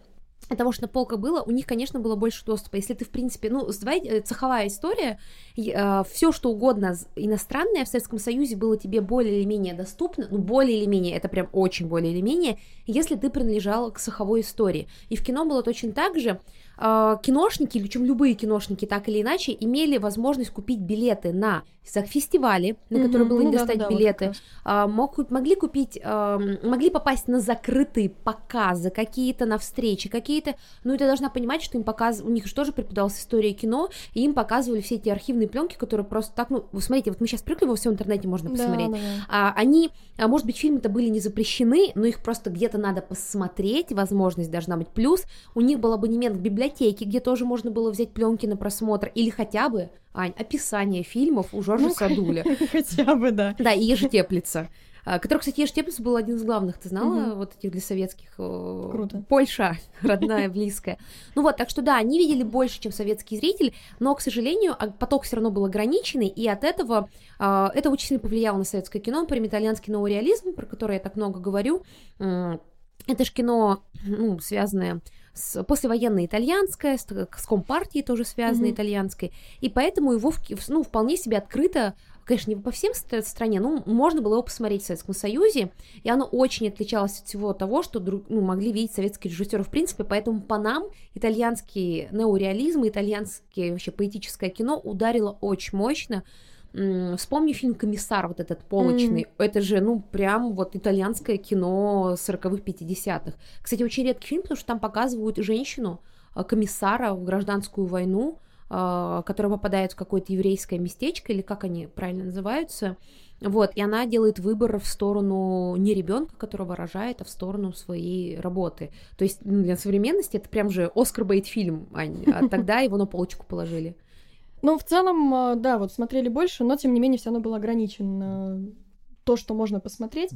того, что на полках было, у них, конечно, было больше доступа. Если ты, в принципе, ну, давай, э, цеховая история, э, все что угодно иностранное в Советском Союзе было тебе более или менее доступно, ну, более или менее, это прям очень более или менее, если ты принадлежал к цеховой истории. И в кино было точно так же, э, киношники, или чем любые киношники, так или иначе, имели возможность купить билеты на фестивали, на которые было не ну, достать да, да, билеты, вот а, мог, могли купить, а, могли попасть на закрытые показы какие-то, на встречи какие-то, ну и ты должна понимать, что им показ, у них же тоже преподавалась история кино, и им показывали все эти архивные пленки, которые просто так, ну, вы смотрите, вот мы сейчас привыкли, во всем интернете можно посмотреть, да, да, да. А, они, а, может быть, фильмы-то были не запрещены, но их просто где-то надо посмотреть, возможность должна быть, плюс у них был абонемент в библиотеке, где тоже можно было взять пленки на просмотр, или хотя бы Ань, описание фильмов у Жоржа ну, Садуля. (laughs) Хотя бы, да. Да, и Ежетеплица. А, который, кстати, Ежетеплица был один из главных, ты знала, вот этих для советских... Круто. Польша, (laughs) родная, близкая. Ну вот, так что да, они видели больше, чем советский зритель, но, к сожалению, а, поток все равно был ограниченный, и от этого а, это очень сильно повлияло на советское кино, например, итальянский новый реализм, про который я так много говорю, это же кино, ну, связанное с послевоенной итальянское, с, с компартией тоже связанной mm-hmm. итальянской, и поэтому его ну, вполне себе открыто конечно, не по всем стране, но можно было его посмотреть в Советском Союзе, и оно очень отличалось от всего того, что ну, могли видеть советские режиссеры в принципе, поэтому по нам итальянский неореализм, итальянское вообще поэтическое кино ударило очень мощно, Вспомни фильм «Комиссар», вот этот полочный. Mm. Это же, ну, прям вот итальянское кино 40-х, 50-х. Кстати, очень редкий фильм, потому что там показывают женщину, э, комиссара в гражданскую войну, э, которая попадает в какое-то еврейское местечко, или как они правильно называются. Вот, и она делает выбор в сторону не ребенка, которого рожает, а в сторону своей работы. То есть ну, для современности это прям же Оскар Бейт фильм, Ань, а (laughs) тогда его на полочку положили. Ну, в целом, э, да, вот смотрели больше, но тем не менее все равно было ограничено то, что можно посмотреть.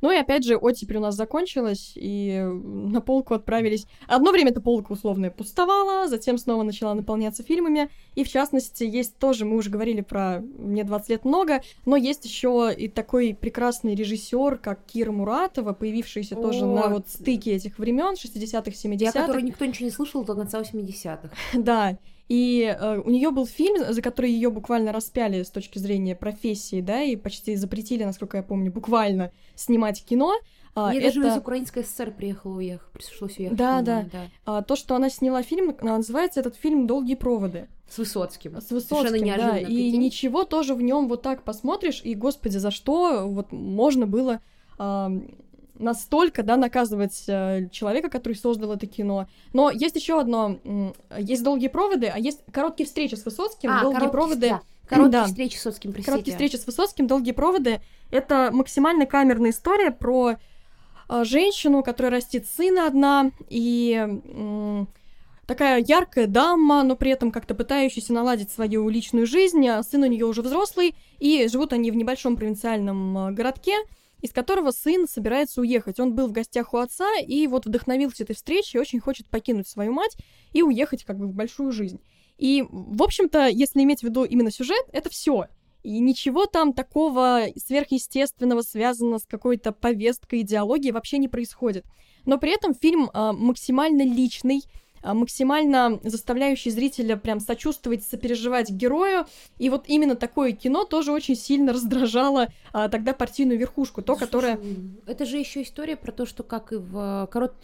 Ну и опять же, оттепель у нас закончилась, и на полку отправились. Одно время эта полка условно пустовала, затем снова начала наполняться фильмами. И в частности, есть тоже, мы уже говорили про «Мне 20 лет много», но есть еще и такой прекрасный режиссер, как Кира Муратова, появившийся О, тоже на вот стыке этих времен 60-х, 70-х. Я, который никто ничего не слышал до конца 80-х. (laughs) Да. И э, у нее был фильм, за который ее буквально распяли с точки зрения профессии, да, и почти запретили, насколько я помню, буквально снимать кино. А, Ей это... даже из Украинской ССР приехала уехать, пришлось уехать. Да, да. да. А, то, что она сняла фильм, называется этот фильм «Долгие проводы». С Высоцким. С Высоцким, да. И ничего тоже в нем вот так посмотришь, и, господи, за что вот можно было а, настолько, да, наказывать э, человека, который создал это кино. Но есть еще одно, есть долгие проводы, а есть короткие встречи с Высоцким, а, долгие проводы. Да. Короткие да. встречи с Высоцким, простите. Короткие встречи с Высоцким, долгие проводы. Это максимально камерная история про э, женщину, которая растит сына одна, и э, такая яркая дама, но при этом как-то пытающаяся наладить свою личную жизнь. А сын у нее уже взрослый, и живут они в небольшом провинциальном э, городке из которого сын собирается уехать. Он был в гостях у отца и вот вдохновился этой встречей, очень хочет покинуть свою мать и уехать как бы в большую жизнь. И, в общем-то, если иметь в виду именно сюжет, это все. И ничего там такого сверхъестественного, связанного с какой-то повесткой, идеологией вообще не происходит. Но при этом фильм э, максимально личный, максимально заставляющий зрителя прям сочувствовать, сопереживать герою. И вот именно такое кино тоже очень сильно раздражало а, тогда партийную верхушку, то, Слушай, которое... Это же еще история про то, что как и в корот...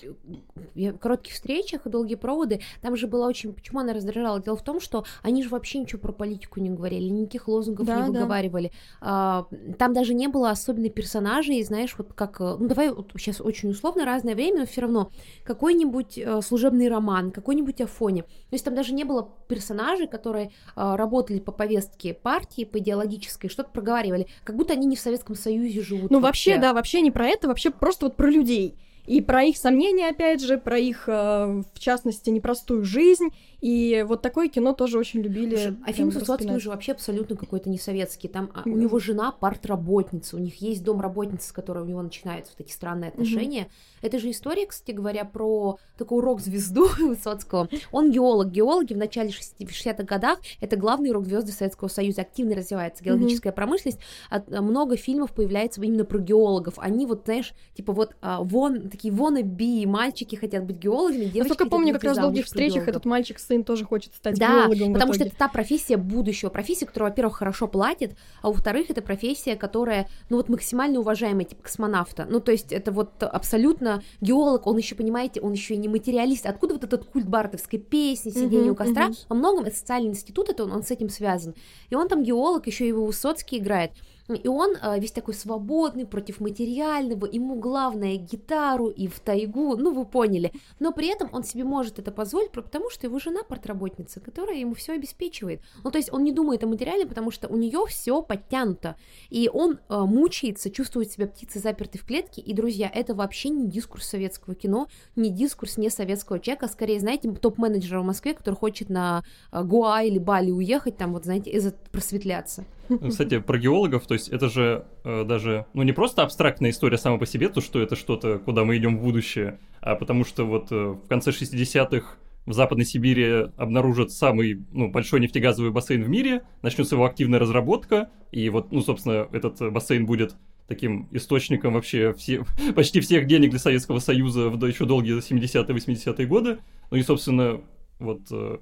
коротких встречах и долгие проводы, там же была очень... Почему она раздражала? Дело в том, что они же вообще ничего про политику не говорили, никаких лозунгов да, не выговаривали. Да. Там даже не было особенно персонажей, знаешь, вот как... Ну, давай вот сейчас очень условно, разное время, но все равно какой-нибудь э, служебный роман, какой-нибудь Афоне. То есть там даже не было персонажей, которые э, работали по повестке партии, по идеологической, что-то проговаривали, как будто они не в Советском Союзе живут. Ну вообще, вообще да, вообще не про это, вообще просто вот про людей. И про их сомнения, опять же, про их, э, в частности, непростую жизнь. И вот такое кино тоже очень любили. Слушай, а фильм с Высоцким же вообще абсолютно какой-то не советский. Там mm-hmm. у него жена партработница, у них есть дом работницы, с которой у него начинаются вот эти странные отношения. Mm-hmm. Это же история, кстати говоря, про такую рок-звезду (laughs) Высоцкого. Он геолог. Геологи в начале 60-х годах это главные рок-звезды Советского Союза. Активно развивается геологическая mm-hmm. промышленность. А, много фильмов появляется именно про геологов. Они вот, знаешь, типа вот а, вон такие wannabe, мальчики хотят быть геологами, девочки Насколько помню, как раз в долгих встречах этот мальчик-сын тоже хочет стать Да, геологом потому что это та профессия будущего, профессия, которая, во-первых, хорошо платит, а во-вторых, это профессия, которая, ну вот максимально уважаемая, типа космонавта. Ну то есть это вот абсолютно геолог, он еще, понимаете, он еще и не материалист. Откуда вот этот культ бартовской песни, сидение Мгм, у костра? мгм. Во многом это социальный институт, это он, он с этим связан. И он там геолог, еще его Высоцкий играет. И он э, весь такой свободный, против материального, ему главное гитару и в тайгу, ну вы поняли. Но при этом он себе может это позволить, потому что его жена портработница, которая ему все обеспечивает. Ну то есть он не думает о материале, потому что у нее все подтянуто. И он э, мучается, чувствует себя птицей запертой в клетке. И, друзья, это вообще не дискурс советского кино, не дискурс не советского человека, а скорее, знаете, топ-менеджера в Москве, который хочет на Гуа или Бали уехать, там вот, знаете, из просветляться. Кстати, про геологов, то есть это же э, даже, ну не просто абстрактная история сама по себе, то, что это что-то, куда мы идем в будущее, а потому что вот э, в конце 60-х в Западной Сибири обнаружат самый ну, большой нефтегазовый бассейн в мире, начнется его активная разработка, и вот, ну, собственно, этот э, бассейн будет таким источником вообще все, (laughs) почти всех денег для Советского Союза в еще долгие 70-е, 80-е годы. Ну и, собственно, вот э,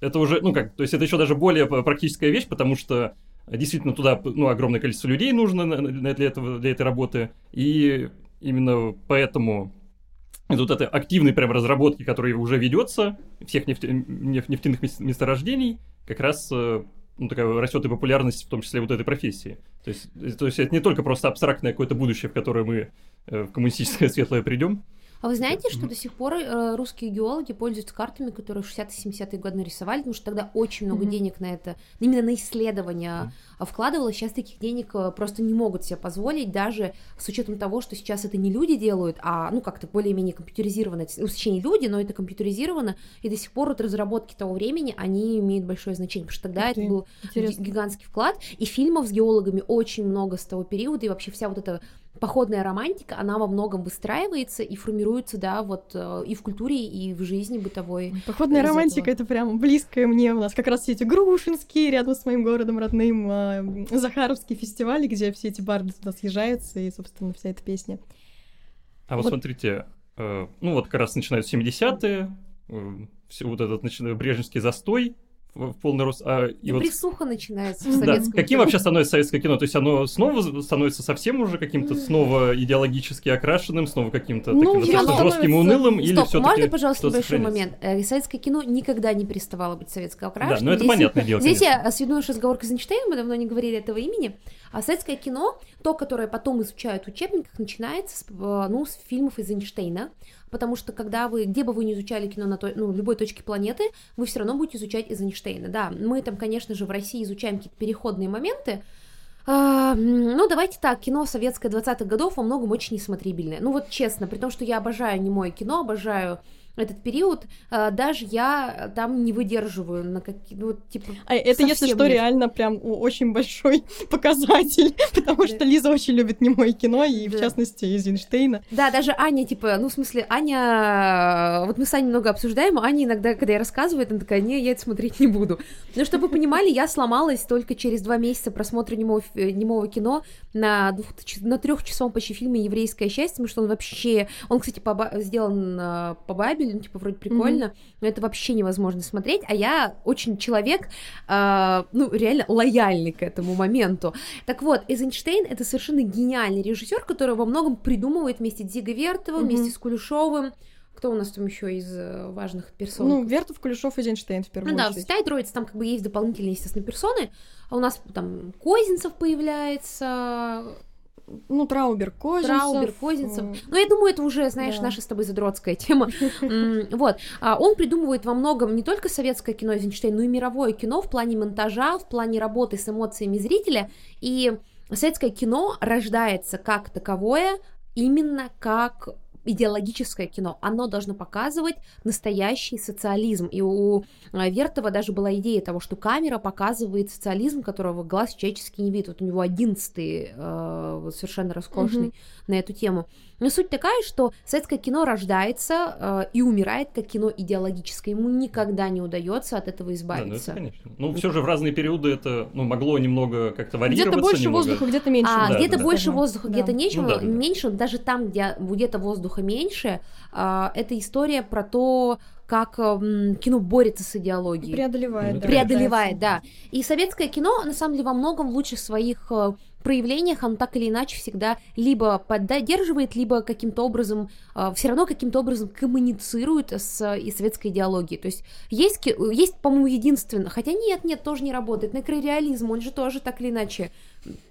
это уже, ну как, то есть это еще даже более практическая вещь, потому что действительно туда ну, огромное количество людей нужно для, этого, для этой работы, и именно поэтому из вот этой активной прям разработки, которая уже ведется, всех нефте- неф- нефтяных мес- месторождений, как раз э, ну, такая растет и популярность, в том числе вот этой профессии. То есть, то есть это не только просто абстрактное какое-то будущее, в которое мы э, в коммунистическое (laughs) светлое придем, А вы знаете, что до сих пор э, русские геологи пользуются картами, которые в 60-70-е годы нарисовали, потому что тогда очень много Мгм. денег на это, именно на исследования а, вкладывалось. Сейчас таких денег э, просто не могут себе позволить, даже с учетом того, что сейчас это не люди делают, а ну как-то более-менее компьютеризировано, это, ну, точнее люди, но это компьютеризировано, и до сих пор вот разработки того времени, они имеют большое значение, потому что тогда это ты, был Интересно. ги- гигантский вклад, и фильмов с геологами очень много с того периода, и вообще вся вот эта походная романтика, она во многом выстраивается и формируется, да, вот э, и в культуре, и в жизни бытовой. Походная из романтика это прям близкое мне. У нас как раз все эти Грушинские рядом с моим городом родным, а, Захаровские фестивали, где все эти барды туда съезжаются, и, собственно, вся эта песня. А вот, Вот. смотрите, э, ну вот как раз начинают 70-е, э, все вот этот начинает брежневский застой в, полный рост. А, и И вот, присуха начинается в Да, да, советском каким вообще становится советское кино? То есть оно снова становится совсем уже каким-то снова идеологически окрашенным, снова каким-то Ну, таким оно жестким унылым, или Стоп, все можно, пожалуйста, небольшой момент? Э, Советское кино никогда не переставало быть советское окрашенным. Да, ну это Здесь- понятное дело, Здесь конечно. я сведу наш разговор к Эйзенштейну, мы давно не говорили этого имени. А советское кино, то, которое потом изучают в учебниках, начинается с, э, ну, с фильмов Эйзенштейна, потому что когда вы, где бы вы не изучали кино на той, ну, любой точке планеты, вы все равно будете изучать Эйзенштейна. Да, мы там, конечно же, в России изучаем какие-то переходные моменты, а, ну, давайте так, кино советское 20-х годов во многом очень несмотрибельное. Ну, вот честно, при том, что я обожаю немое кино, обожаю этот период, а, даже я там не выдерживаю на какие ну, вот, типа... А это, если что, нет. реально прям очень большой (laughs) показатель, (laughs) потому что Лиза очень любит немое кино, и, в частности, Эйзенштейна. Да, даже Аня, типа, ну, в смысле, Аня... Вот мы с Аней много обсуждаем, а Аня иногда, когда я рассказываю, она такая, не, я это смотреть не буду. Но чтобы вы понимали, я сломалась только через два месяца просмотра немого, немого кино на, двух, на трехчасовом почти фильме «Еврейское счастье», потому что он вообще... Он, кстати, по, сделан а, по Бабелю, ну, типа, вроде прикольно, но это вообще невозможно смотреть, а я очень человек, а, ну, реально лояльный к этому моменту. Так вот, Эйзенштейн — это совершенно гениальный режиссер, который во многом придумывает вместе с Диго Вертовым, Мгм. вместе с Кулешовым. Кто у нас там еще из э, важных персон? Ну, Вертов, Кулешов, Эйзенштейн в первую Ну да, очередь. Святая Троица, там как бы есть дополнительные, естественно, персоны, а у нас там Козинцев появляется, Ну, Траубер, Козинцев. Траубер, Козинцев. м, Ну, я думаю, это уже, знаешь, Да. наша с тобой задротская тема. (laughs) Вот. А Он придумывает во многом не только советское кино Эйзенштейн, но и мировое кино в плане монтажа, в плане работы с эмоциями зрителя. И советское кино рождается как таковое именно как идеологическое кино. Оно должно показывать настоящий социализм. И у а, Вертова даже была идея того, что камера показывает социализм, которого глаз человеческий не видит. Вот у него одиннадцатый, э, совершенно роскошный Мгм. На эту тему. Но суть такая, что советское кино рождается э, и умирает как кино идеологическое. Ему никогда не удается от этого избавиться. Да, ну, это, конечно. Ну, все же в разные периоды это ну, могло немного как-то варьироваться. Где-то больше немного. воздуха, где-то меньше. А, Да, где-то да, больше да. воздуха, Да. где-то меньше, Ну да, да, да. меньше, даже там, где где-то воздуха меньше, а, это история про то, как м, кино борется с идеологией. Преодолевает, Ну, да. преодолевает, да. И советское кино, на самом деле, во многом в лучших своих э, проявлениях, оно так или иначе всегда либо поддерживает, либо каким-то образом, все равно каким-то образом коммуницирует с э, и советской идеологией. То есть есть, ки- есть по-моему, единственно, хотя нет, нет, тоже не работает. Некрореализм, он же тоже так или иначе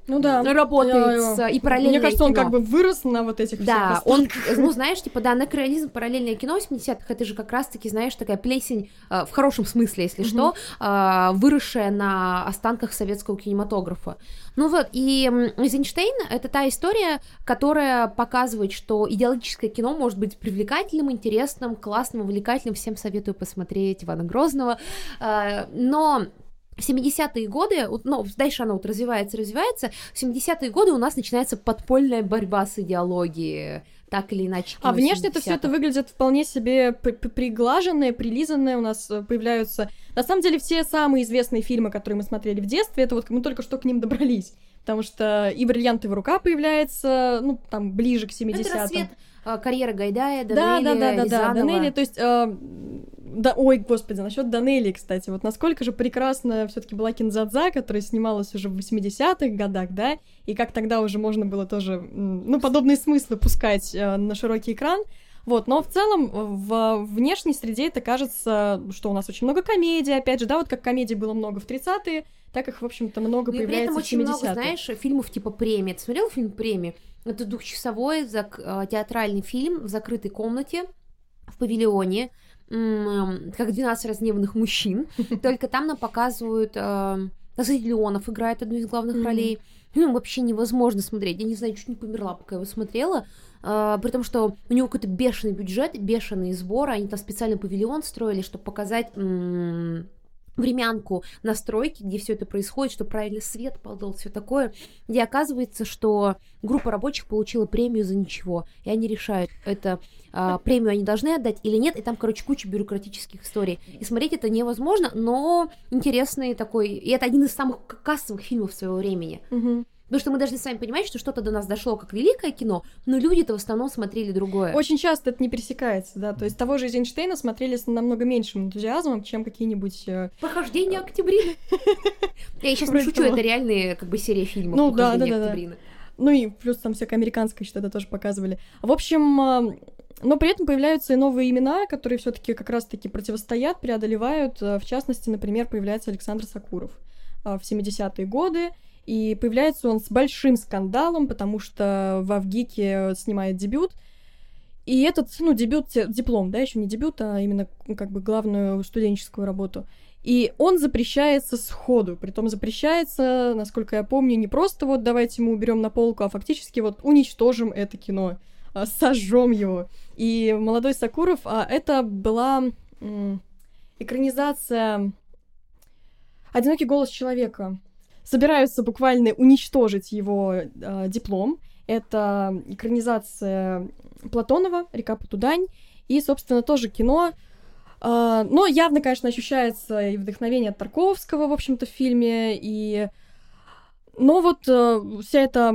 Ну да. работает и параллельное Мне кажется, он кино. как бы вырос на вот этих Да, всех он, ну, знаешь, типа, да, некрореализм, параллельное кино 80-х, это же как раз-таки, знаешь, такая плесень, э, в хорошем смысле, если что, э, выросшая на останках советского кинематографа. Ну вот, и Эйзенштейн — это та история, которая показывает, что идеологическое кино может быть привлекательным, интересным, классным, увлекательным. Всем советую посмотреть Ивана Грозного. Э, Но в 70-е годы, ну, дальше она вот развивается, развивается, в 70-е годы у нас начинается подпольная борьба с идеологией, так или иначе. А внешне это все это 70-х. выглядит вполне себе при- при- приглаженное, прилизанное. У нас э, появляются... На самом деле все самые известные фильмы, которые мы смотрели в детстве, это вот мы только что к ним добрались. Потому что и «Бриллиантовая рука» появляется, ну, там, ближе к 70-м. Это рассвет э, карьеры Гайдая, Да, Данелия, да, да, да, да, Рязанова. Данелли, то есть, э, да, ой, господи, насчет Данелли, кстати, вот насколько же прекрасна все-таки была Кинзадза, которая снималась уже в 80-х годах, да, и как тогда уже можно было тоже, ну, подобные смыслы пускать э, на широкий экран, вот, но в целом э, в внешней среде это кажется, что у нас очень много комедий, опять же, да, вот как комедий было много в 30-е, так их, в общем-то, много Ну и при появляется этом очень 70-е. много, знаешь, фильмов типа «Премия». Ты смотрел фильм «Премия»? Это двухчасовой зак- э, театральный фильм в закрытой комнате в павильоне, м, как 12 разгневанных мужчин. (laughs) Только там нам показывают... э, Назарий Леонов играет одну из главных ролей. Ну, вообще невозможно смотреть. Я не знаю, чуть не померла, пока его смотрела. А, при том, что у него какой-то бешеный бюджет, бешеные сборы. Они там специально павильон строили, чтобы показать м, времянку настройки, где все это происходит, что правильно свет падал, все такое, где оказывается, что группа рабочих получила премию за ничего, и они решают, это а, премию они должны отдать или нет, и там, короче, куча бюрократических историй. И смотреть это невозможно, но интересный такой, и это один из самых кассовых фильмов своего времени. Мгм. Потому что мы должны сами понимать, что что-то до нас дошло как великое кино, но люди-то в основном смотрели другое. Очень часто это не пересекается, да, то есть того же Эйзенштейна смотрели с намного меньшим энтузиазмом, чем какие-нибудь... э, Похождение Октябрины. (laughs) Я сейчас не шучу, это реальные как бы серия фильмов Ну да, «Похождение да, да, да. Октябрины». Ну и плюс там всякое американское что-то тоже показывали. В общем, а, но при этом появляются и новые имена, которые все таки как раз-таки противостоят, преодолевают. В частности, например, появляется Александр Сакуров в 70-е годы. И появляется он с большим скандалом, потому что в Авгике снимает дебют. И этот, ну, дебют, диплом, да, еще не дебют, а именно ну, как бы главную студенческую работу. И он запрещается сходу. Притом запрещается, насколько я помню, не просто вот давайте мы уберем на полку, а фактически вот уничтожим это кино, а, сожжем его. И молодой Сакуров, а это была экранизация Одинокий голос человека. Собираются буквально уничтожить его э, диплом. Это экранизация Платонова, Река Потудань. И, собственно, тоже кино. А, но явно, конечно, ощущается и вдохновение от Тарковского, в общем-то, в фильме, и... Но вот э, вся эта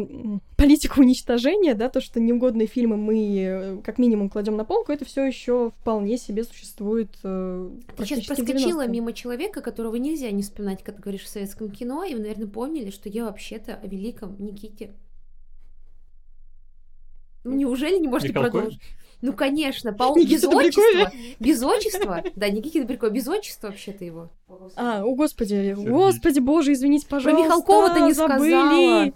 политика уничтожения, да, то, что неугодные фильмы мы э, как минимум кладем на полку, это все еще вполне себе существует. э, Ты сейчас проскочила 90-е. мимо человека, которого нельзя не вспоминать, когда говоришь в советском кино, и вы, наверное, помнили, что я вообще-то о великом Никите. Ну, неужели не можете Михалкове? продолжить? Ну, конечно, по... Без отчества. Без отчества. Да, Никита Добряков, без отчества вообще-то его. А, о господи, господи боже, извините, Про пожалуйста. Михалкова-то не забыли. сказала.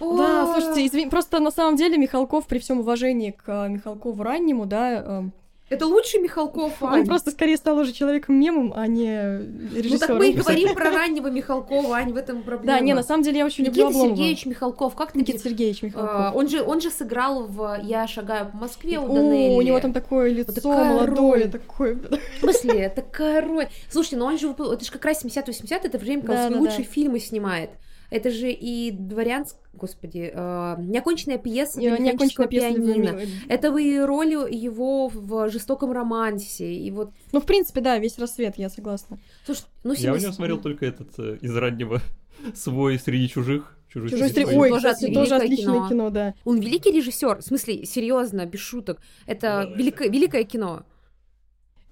Да, слушайте, извини, просто на самом деле Михалков, при всем уважении к э, Михалкову раннему, да, э, Это лучший Михалков, (laughs) он Ань. просто скорее стал уже человеком-мемом, а не Ну режиссером. так мы и говорим про раннего Михалкова, Ань, в этом проблема. Да, не, на самом деле я очень люблю Никита Обломова. Сергеевич Михалков, как ты Никита Сергеевич А, Михалков. Он же, он же сыграл в «Я шагаю по Москве» у О, Данелли. у него там такое лицо такая молодое, такое. В смысле, такая роль. Слушайте, ну он же, это же как раз 70-80, это время, когда да, лучшие фильмы снимает. Это же и дворянск... Господи, э, неоконченная пьеса Не- для неоконченная пьеса пианино. ми- Это вы роль его в жестоком романсе. И вот, Ну, в принципе, да, весь рассвет, я согласна. слушай, ну Я у него смотрел только этот э, из раннего (laughs) свой среди чужих. Чужой, Чужой своих. Ой, Тоже кстати, отличное тоже отличное кино. кино, да. Он великий режиссер, в смысле, серьезно, без шуток. Это великое, великое кино.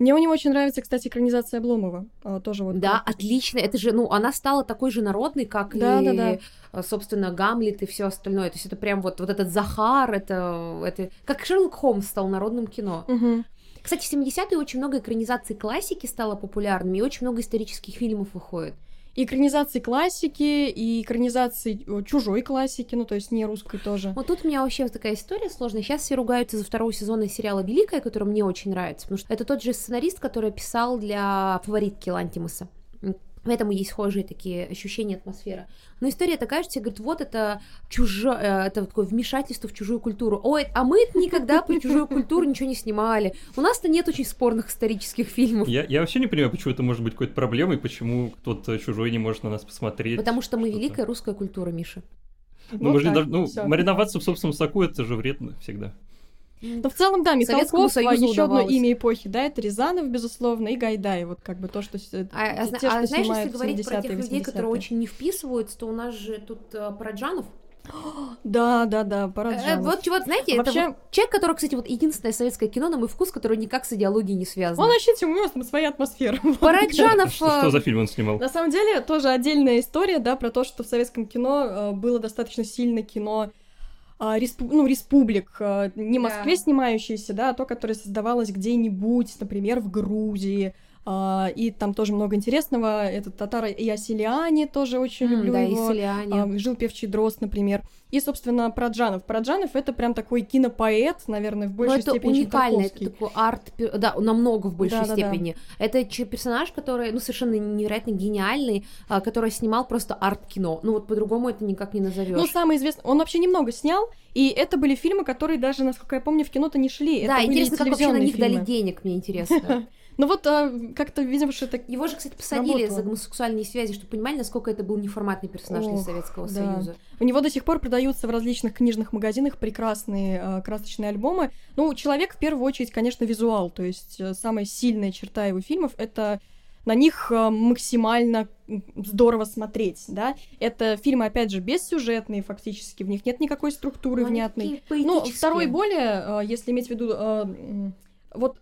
Мне у него очень нравится, кстати, экранизация Обломова. а, тоже вот. Да, отлично. Это же, ну, она стала такой же народной, как Да, и, да, да. э, собственно, Гамлет и все остальное. То есть это прям вот, вот этот Захар, это, это... Как Шерлок Холмс стал народным кино. Мгм. Кстати, в 70-е очень много экранизаций классики стало популярными, и очень много исторических фильмов выходит. И экранизации классики, и экранизации чужой классики, ну, то есть не русской тоже. Вот тут у меня вообще такая история сложная. Сейчас все ругаются за второго сезона сериала «Великая», который мне очень нравится, потому что это тот же сценарист, который писал для фаворитки Лантимуса. Поэтому есть схожие такие ощущения, атмосфера. Но история такая, что тебе говорят, вот это чужое, это вот такое вмешательство в чужую культуру. Ой, а мы никогда про чужую культуру ничего не снимали. У нас-то нет очень спорных исторических фильмов. Я, я вообще не понимаю, почему это может быть какой-то проблемой, почему кто-то чужой не может на нас посмотреть. Потому что мы что-то. великая русская культура, Миша. Ну, Вот мы же не так, должны- ну, всё. мариноваться в собственном соку это же вредно всегда. Но в целом, да, Михалков, Союзу еще одно имя эпохи, да, это Рязанов, безусловно, и Гайдай, вот как бы то, что... с- А, а те, что а знаешь, если говорить про тех 70-е, людей, которые 80-е. очень не вписываются, то у нас же тут э, Параджанов. (gasps) Да, да, да, Э, Параджанов. вот чего, знаете, это Вообще- вот человек, который, кстати, вот единственное советское кино, на мой вкус, которое никак с идеологией не связано. Он вообще у него там своя атмосфера. (laughs) Параджанов... Что, что э, за фильм он снимал? На самом деле, тоже отдельная история, да, про то, что в советском кино э, было достаточно сильно кино а, респу- ну, республик, э, не Москве Да. снимающиеся, да, а то, которое создавалось где-нибудь, например, в Грузии, а, и там тоже много интересного. Это татары и оселяне тоже очень м, люблю Да, его. А, Жил певчий дрозд, например. И, собственно, Праджанов. Праджанов — это прям такой кинопоэт, наверное, в Но большей Ну, это степени, уникально, это такой арт, да, намного в большей Да-да-да. степени. Это че- персонаж, который, ну, совершенно невероятно гениальный, а, который снимал просто арт-кино. Ну, вот по-другому это никак не назовешь. Ну, самый известный... Он вообще немного снял, и это были фильмы, которые даже, насколько я помню, в кино-то не шли. да, это интересно, как вообще на них дали фильмы. денег, мне интересно. (laughs) Ну вот а, как-то, видимо, что это... Его же, кстати, посадили Работало. за гомосексуальные связи, чтобы понимали, насколько это был неформатный персонаж для Ох, Советского да. Союза. У него до сих пор продаются в различных книжных магазинах прекрасные а, красочные альбомы. Ну, человек в первую очередь, конечно, визуал. То есть э, самая сильная черта его фильмов — это на них а, максимально здорово смотреть, да. Это фильмы, опять же, бессюжетные фактически, в них нет никакой структуры Ну, они внятной. Ну, второй более, э, если иметь в виду, э, вот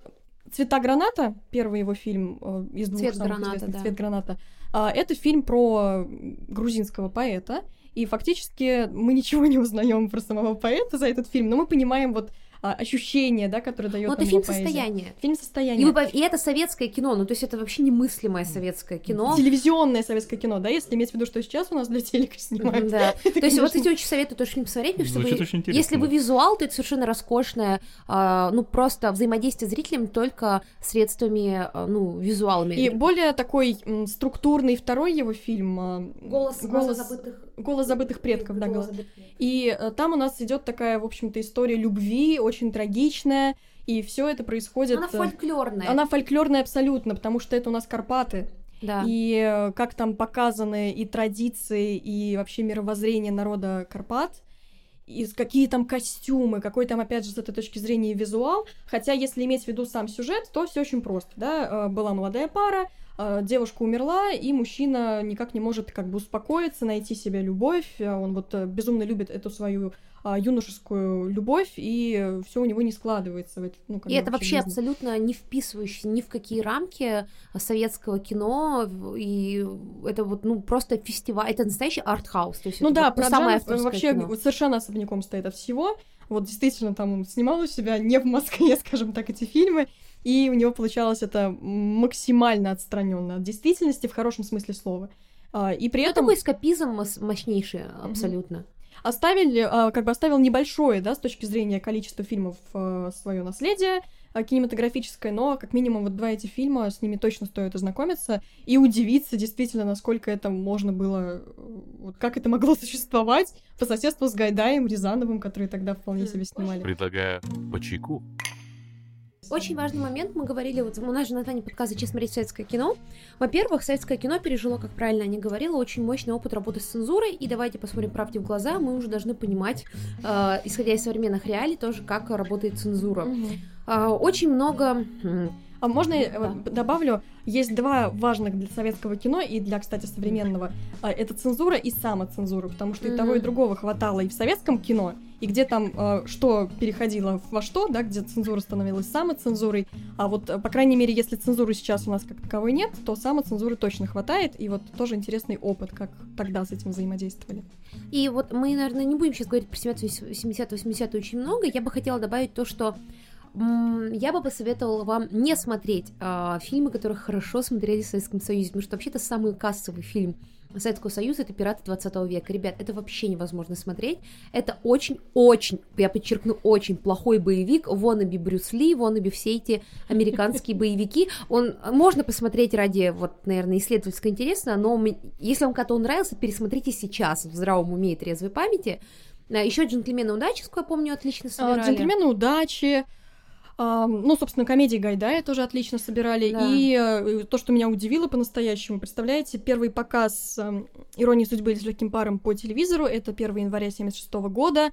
«Цвета граната», первый его фильм э, из двух «Цвет самых граната», известных да. «Цвет граната», а, это фильм про грузинского поэта, и фактически мы ничего не узнаем про самого поэта за этот фильм, но мы понимаем вот а, ощущение, да, которое дает Ну, это фильм поэзия. состояния. Фильм И, состояние. вы пов- и это советское кино, ну то есть это вообще немыслимое советское кино. Телевизионное советское кино, да, если иметь в виду, что сейчас у нас для телека снимают. Да. (laughs) Это, То есть вот эти очень советую тоже фильм посмотреть, потому что Звучит вы- очень интересно. если вы визуал, то это совершенно роскошное, а, ну просто взаимодействие с зрителем только средствами, а, ну визуалами. И более такой м, структурный второй его фильм голос, голос забытых «Голос забытых предков», да, голос забытых. И э, там у нас идет такая, в общем-то, история любви, очень трагичная, и все это происходит. Она э, фольклорная. она фольклорная абсолютно, потому что это у нас Карпаты. да. И э, как там показаны и традиции, и вообще мировоззрение народа Карпат, и какие там костюмы, какой там, опять же, с этой точки зрения визуал. Хотя, если иметь в виду сам сюжет, то все очень просто, да. Была молодая пара, девушка умерла, и мужчина никак не может как бы успокоиться, найти себе любовь. Э, Он вот э, безумно любит эту свою а, юношескую любовь, и все у него не складывается. В ну, И это вообще жизни. абсолютно не вписывающееся ни в какие рамки советского кино, и это вот, ну, просто фестиваль, это настоящий артхаус, то есть Ну да, вот, ну, самое вообще кино. совершенно особняком стоит от всего. Вот действительно там он снимал у себя не в Москве, (laughs) скажем так, эти фильмы, и у него получалось это максимально отстраненно от действительности в хорошем смысле слова. А, И при Ну, этом такой эскапизм мос- мощнейший, абсолютно. оставили, а, как бы оставил небольшое, да, с точки зрения количества фильмов свое наследие а, кинематографическое, но как минимум вот два эти фильма, с ними точно стоит ознакомиться и удивиться действительно, насколько это можно было, вот как это могло (laughs) существовать по соседству с Гайдаем, Рязановым, которые тогда вполне себе снимали. Предлагаю по чайку. Очень важный момент, мы говорили, вот у нас же название подказа «Зачем смотреть советское кино?». Во-первых, советское кино пережило, как правильно они говорила, очень мощный опыт работы с цензурой, и давайте посмотрим правде в глаза, мы уже должны понимать, э, исходя из современных реалий, тоже, как работает цензура. Э, очень много... А можно я Да. добавлю, есть два важных для советского кино и для, кстати, современного. А, Это цензура и самоцензура, потому что и того, и другого хватало и в советском кино, и где там э, что переходило во что, да, где цензура становилась самоцензурой. А вот, по крайней мере, если цензуры сейчас у нас как таковой нет, то самоцензуры точно хватает, и вот тоже интересный опыт, как тогда с этим взаимодействовали. И вот мы, наверное, не будем сейчас говорить про 70-80 очень много. Я бы хотела добавить то, что я бы посоветовала вам не смотреть а, фильмы, которые хорошо смотрелись в Советском Союзе, потому что вообще-то самый кассовый фильм Советского Союза это пираты 20 века. Ребят, это вообще невозможно смотреть. Это очень-очень, я подчеркну, очень плохой боевик. Вонаби Брюс Ли, вонаби все эти американские боевики. Он можно посмотреть ради, вот, наверное, исследовательского интереса, но если вам как-то нравился, пересмотрите сейчас в здравом уме и трезвой памяти. Еще джентльмены удачи, сколько я помню, отлично А, собирали. Джентльмены удачи. Ну, собственно, комедии Гайдая тоже отлично собирали. Да. И э, то, что меня удивило по-настоящему, представляете, первый показ эм, «Иронии судьбы» или с легким паром по телевизору, это 1 января 76 года,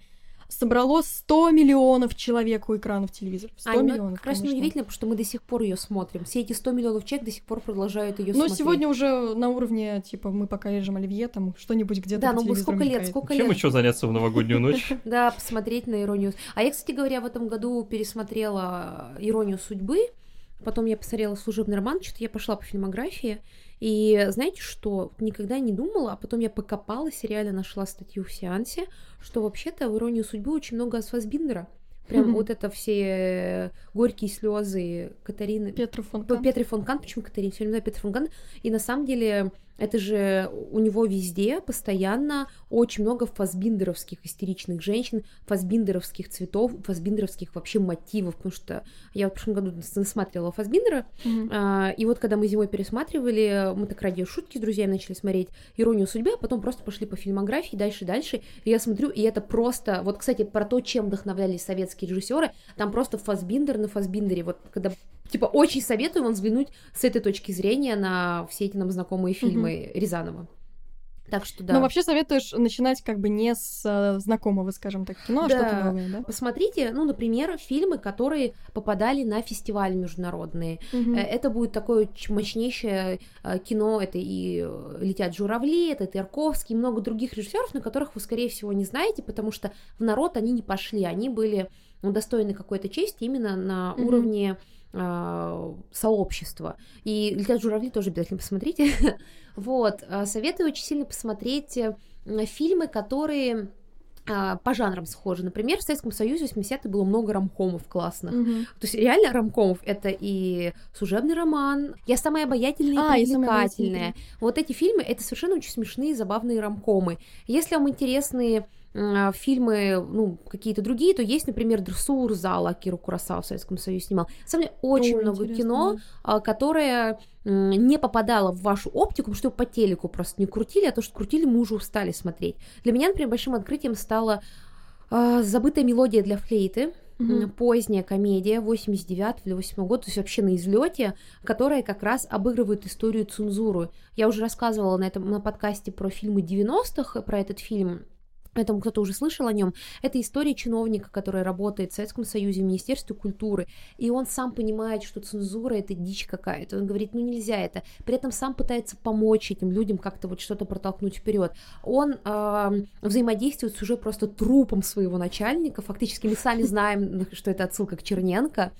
собрало 100 миллионов человек у экранов телевизора. 100 Ань, ну, миллионов, как раз неудивительно, потому что мы до сих пор ее смотрим. Все эти 100 миллионов человек до сих пор продолжают ее Но смотреть. сегодня уже на уровне, типа, мы пока режем оливье, там что-нибудь где-то Да, ну сколько лет, мелькает. сколько Чем лет. еще заняться в новогоднюю ночь? (laughs) Да, посмотреть на иронию. А я, кстати говоря, в этом году пересмотрела иронию судьбы. Потом я посмотрела служебный роман, что-то я пошла по фильмографии. И знаете что? Никогда не думала, а потом я покопалась и реально нашла статью в сеансе, что вообще-то в иронию судьбы очень много Фасбиндера. Прям Мгм. вот это все горькие слезы Катарины. Петр фон Кант. Петри фон Кан, почему Катарин? Все время Петр фон Кан. И на самом деле это же у него везде постоянно очень много фасбиндеровских истеричных женщин, фасбиндеровских цветов, фасбиндеровских вообще мотивов, потому что я в прошлом году насматривала Фасбиндера, Мгм. а, и вот когда мы зимой пересматривали, мы так ради шутки с друзьями начали смотреть «Иронию судьбы», а потом просто пошли по фильмографии дальше и дальше, и я смотрю, и это просто, вот, кстати, про то, чем вдохновлялись советские режиссеры, там просто Фасбиндер на Фасбиндере, вот когда Типа, очень советую вам взглянуть с этой точки зрения на все эти нам знакомые фильмы Рязанова. Так что да. Ну, вообще советуешь начинать как бы не с э, знакомого, скажем так, кино, а Да. что-то новое, да? Посмотрите, ну, например, фильмы, которые попадали на фестивали международные. Э, Это будет такое мощнейшее э, кино. Это и э, «Летят журавли», это Тарковский, и много других режиссеров, на которых вы, скорее всего, не знаете, потому что в народ они не пошли. Они были удостоены какой-то чести именно на Мгм. уровне сообщества. И «Летят журавли» тоже обязательно посмотрите. (laughs) вот. э, Советую очень сильно посмотреть э, фильмы, которые а, по жанрам схожи. Например, в Советском Союзе в 80-е было много ромкомов классных. Мгм. То есть реально ромкомов это и служебный роман, я самая обаятельная А, и «Я самая привлекательная. Вот эти фильмы это совершенно очень смешные, забавные ромкомы. Если вам интересны фильмы, ну, какие-то другие, то есть, например, «Дрессур» зала Киру Курасава в Советском Союзе снимал. На самом деле, очень О, много интересно, кино, а, которое не попадало в вашу оптику, потому что по телеку просто не крутили, а то, что крутили, мы уже устали смотреть. Для меня, например, большим открытием стала а, «Забытая мелодия для флейты», м, поздняя комедия 89 или 8 года, то есть вообще на излете, которая как раз обыгрывает историю цензуры. Я уже рассказывала на этом на подкасте про фильмы 90-х, про этот фильм. Поэтому кто-то уже слышал о нем. Это история чиновника, который работает в Советском Союзе, в Министерстве культуры. И он сам понимает, что цензура это дичь какая-то. Он говорит, ну нельзя это. При этом сам пытается помочь этим людям как-то вот что-то протолкнуть вперед. Он а, взаимодействует с уже просто трупом своего начальника. Фактически мы сами знаем, (laughs) что это отсылка к Черненко.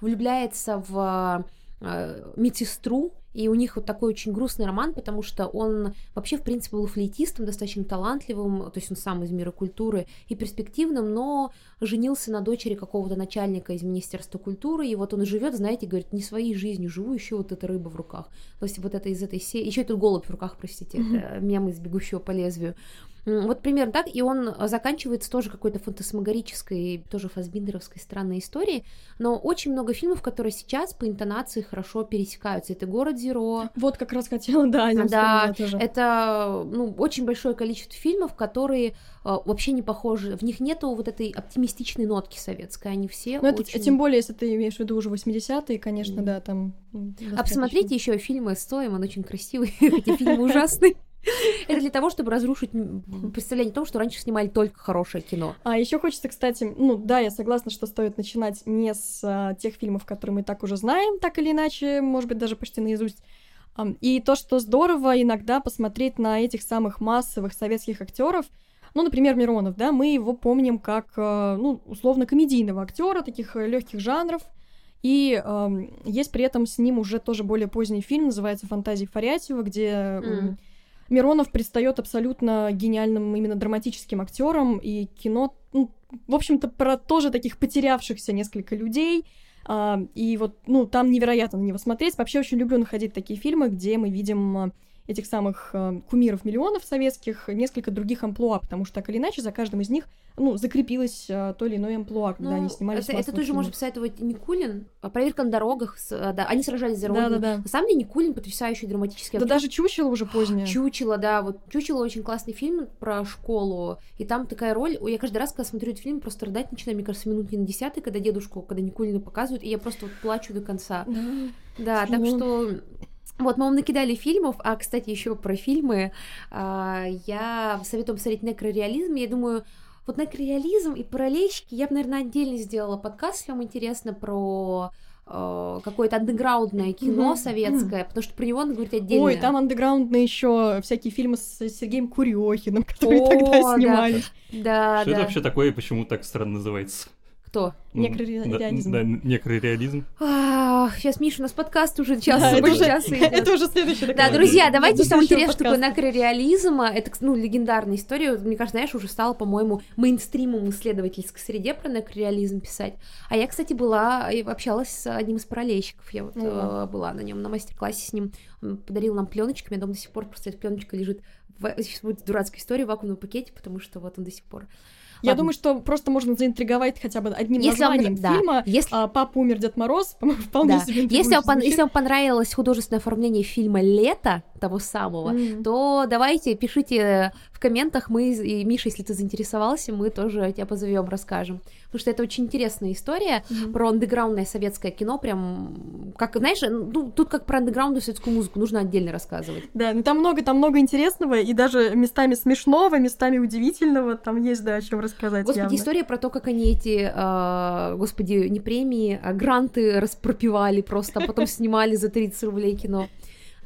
Влюбляется в а, медсестру, и у них вот такой очень грустный роман, потому что он вообще, в принципе, был флейтистом, достаточно талантливым, то есть он сам из мира культуры и перспективным, но женился на дочери какого-то начальника из Министерства культуры, и вот он живет, знаете, говорит, не своей жизнью живу, еще вот эта рыба в руках. То есть вот это из этой серии, еще этот голубь в руках, простите, это мем из «Бегущего по лезвию». Вот примерно так, и он заканчивается тоже какой-то фантасмагорической, тоже фасбиндеровской странной историей, но очень много фильмов, которые сейчас по интонации хорошо пересекаются. Это «Город Зеро». Вот как раз хотела, да, Да, тоже. это ну, очень большое количество фильмов, которые а, вообще не похожи, в них нету вот этой оптимистичной нотки советской, они все Ну, очень... это, тем более, если ты имеешь в виду уже 80-е, конечно, mm. да, там... А посмотрите еще фильмы с Тоем, он очень красивый, (laughs) эти фильмы ужасные. (laughs) Это для того, чтобы разрушить представление о том, что раньше снимали только хорошее кино. А еще хочется, кстати, ну да, я согласна, что стоит начинать не с а, тех фильмов, которые мы так уже знаем, так или иначе, может быть, даже почти наизусть. И то, что здорово иногда посмотреть на этих самых массовых советских актеров, ну, например, Миронов, да, мы его помним как, э, ну, условно, комедийного актера, таких э, легких жанров. И э, есть при этом с ним уже тоже более поздний фильм, называется «Фантазии Фарятьева», где mm. Миронов предстает абсолютно гениальным именно драматическим актером, и кино, ну, в общем-то, про тоже таких потерявшихся несколько людей, Uh, и вот, ну, там невероятно на него смотреть. Вообще очень люблю находить такие фильмы, где мы видим этих самых э, кумиров миллионов советских несколько других амплуа, потому что так или иначе за каждым из них ну, закрепилось э, то или иное амплуа, когда ну, они снимались Это, это тоже может посоветовать Никулин. Проверка на дорогах. С, э, да, они сражались за родину. Да, да, да. На самом деле Никулин потрясающий драматический актер. Да даже Чучело уже позднее. Чучело, да. Вот Чучело очень классный фильм про школу. И там такая роль. Я каждый раз, когда смотрю этот фильм, просто рыдать начинаю, мне кажется, минут не на десятый, когда дедушку, когда Никулина показывают, и я просто вот плачу до конца. Да, да так что вот, мы вам накидали фильмов, а, кстати, еще про фильмы. А, я советую посмотреть некрореализм. Я думаю, вот некрореализм и параллельщики я бы, наверное, отдельно сделала подкаст, если вам интересно, про э, какое-то андеграундное кино mm-hmm. советское, потому что про него надо говорить отдельно. Ой, там андеграундные еще всякие фильмы с Сергеем Курехиным, (laughs) которые О, тогда снимались. Да, да. Что да. это вообще такое и почему так странно называется? Кто? Некрореализм. Да, некрореализм. Сейчас, Миша, у нас подкаст уже час, да, больше часа Это уже (laughs) следующий Да, друзья, давайте самое интересное, что такое некрореализм. Это, ну, легендарная история. Мне кажется, знаешь, уже стало, по-моему, мейнстримом исследовательской среде про некрореализм писать. А я, кстати, была, общалась с одним из параллельщиков. Я вот mm была на нем на мастер-классе с ним. Он подарил нам пленочками. Я дома до сих пор просто эта пленочка лежит в... Сейчас будет дурацкая история в вакуумном пакете, потому что вот он до сих пор я думаю, что просто можно заинтриговать хотя бы одним если названием вам, фильма. Да, если... а, Папа умер, Дед Мороз, (laughs) вполне да. себе. Если вам, если вам понравилось художественное оформление фильма Лето того самого, mm. то давайте пишите в комментах мы и Миша, если ты заинтересовался, мы тоже тебя позовем, расскажем, потому что это очень интересная история mm-hmm. про андеграундное советское кино, прям как знаешь, ну тут как про андеграундную советскую музыку нужно отдельно рассказывать. Да, ну там много, там много интересного и даже местами смешного, местами удивительного, там есть да о чем рассказать. Господи, явно. история про то, как они эти, э, господи, не премии, а гранты распропивали просто, а потом снимали за 30 рублей кино.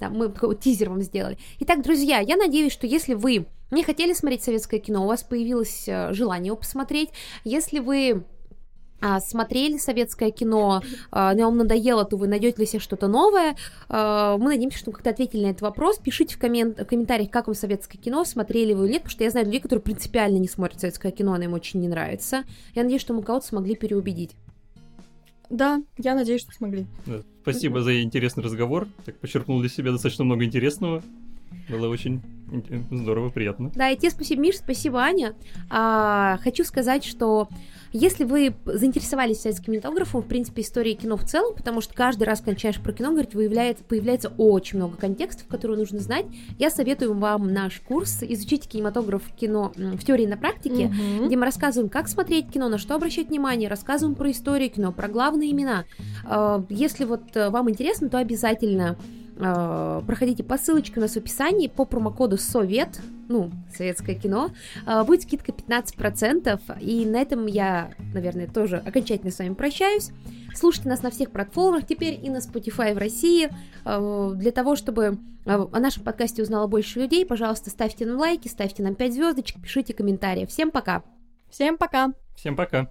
Да, мы тизер вам сделали. Итак, друзья, я надеюсь, что если вы не хотели смотреть советское кино, у вас появилось э, желание его посмотреть, если вы а, смотрели советское кино, а, но вам надоело, то вы найдете для себя что-то новое. А, мы надеемся, что вы как-то ответили на этот вопрос. Пишите в, коммент, в комментариях, как вам советское кино, смотрели вы или нет, потому что я знаю людей, которые принципиально не смотрят советское кино, оно им очень не нравится. Я надеюсь, что мы кого-то смогли переубедить. Да, я надеюсь, что смогли. Да, спасибо за интересный разговор. Так почерпнул для себя достаточно много интересного. Было очень здорово, приятно. Да, и тебе спасибо, Миш, спасибо, Аня. А, хочу сказать, что если вы заинтересовались советским кинематографом, в принципе, историей кино в целом, потому что каждый раз, когда начинаешь про кино говорить, выявляется, появляется очень много контекстов, которые нужно знать, я советую вам наш курс «Изучите кинематограф кино в теории и на практике», mm-hmm. где мы рассказываем, как смотреть кино, на что обращать внимание, рассказываем про историю кино, про главные имена. А, если вот э, вам интересно, то обязательно проходите по ссылочке у нас в описании по промокоду СОВЕТ, ну, советское кино, а, будет скидка 15%, и на этом я, наверное, тоже окончательно с вами прощаюсь. Слушайте нас на всех платформах, теперь и на Spotify в России. А, для того, чтобы о нашем подкасте узнало больше людей, пожалуйста, ставьте нам лайки, ставьте нам 5 звездочек, пишите комментарии. Всем пока! Всем пока! Всем пока!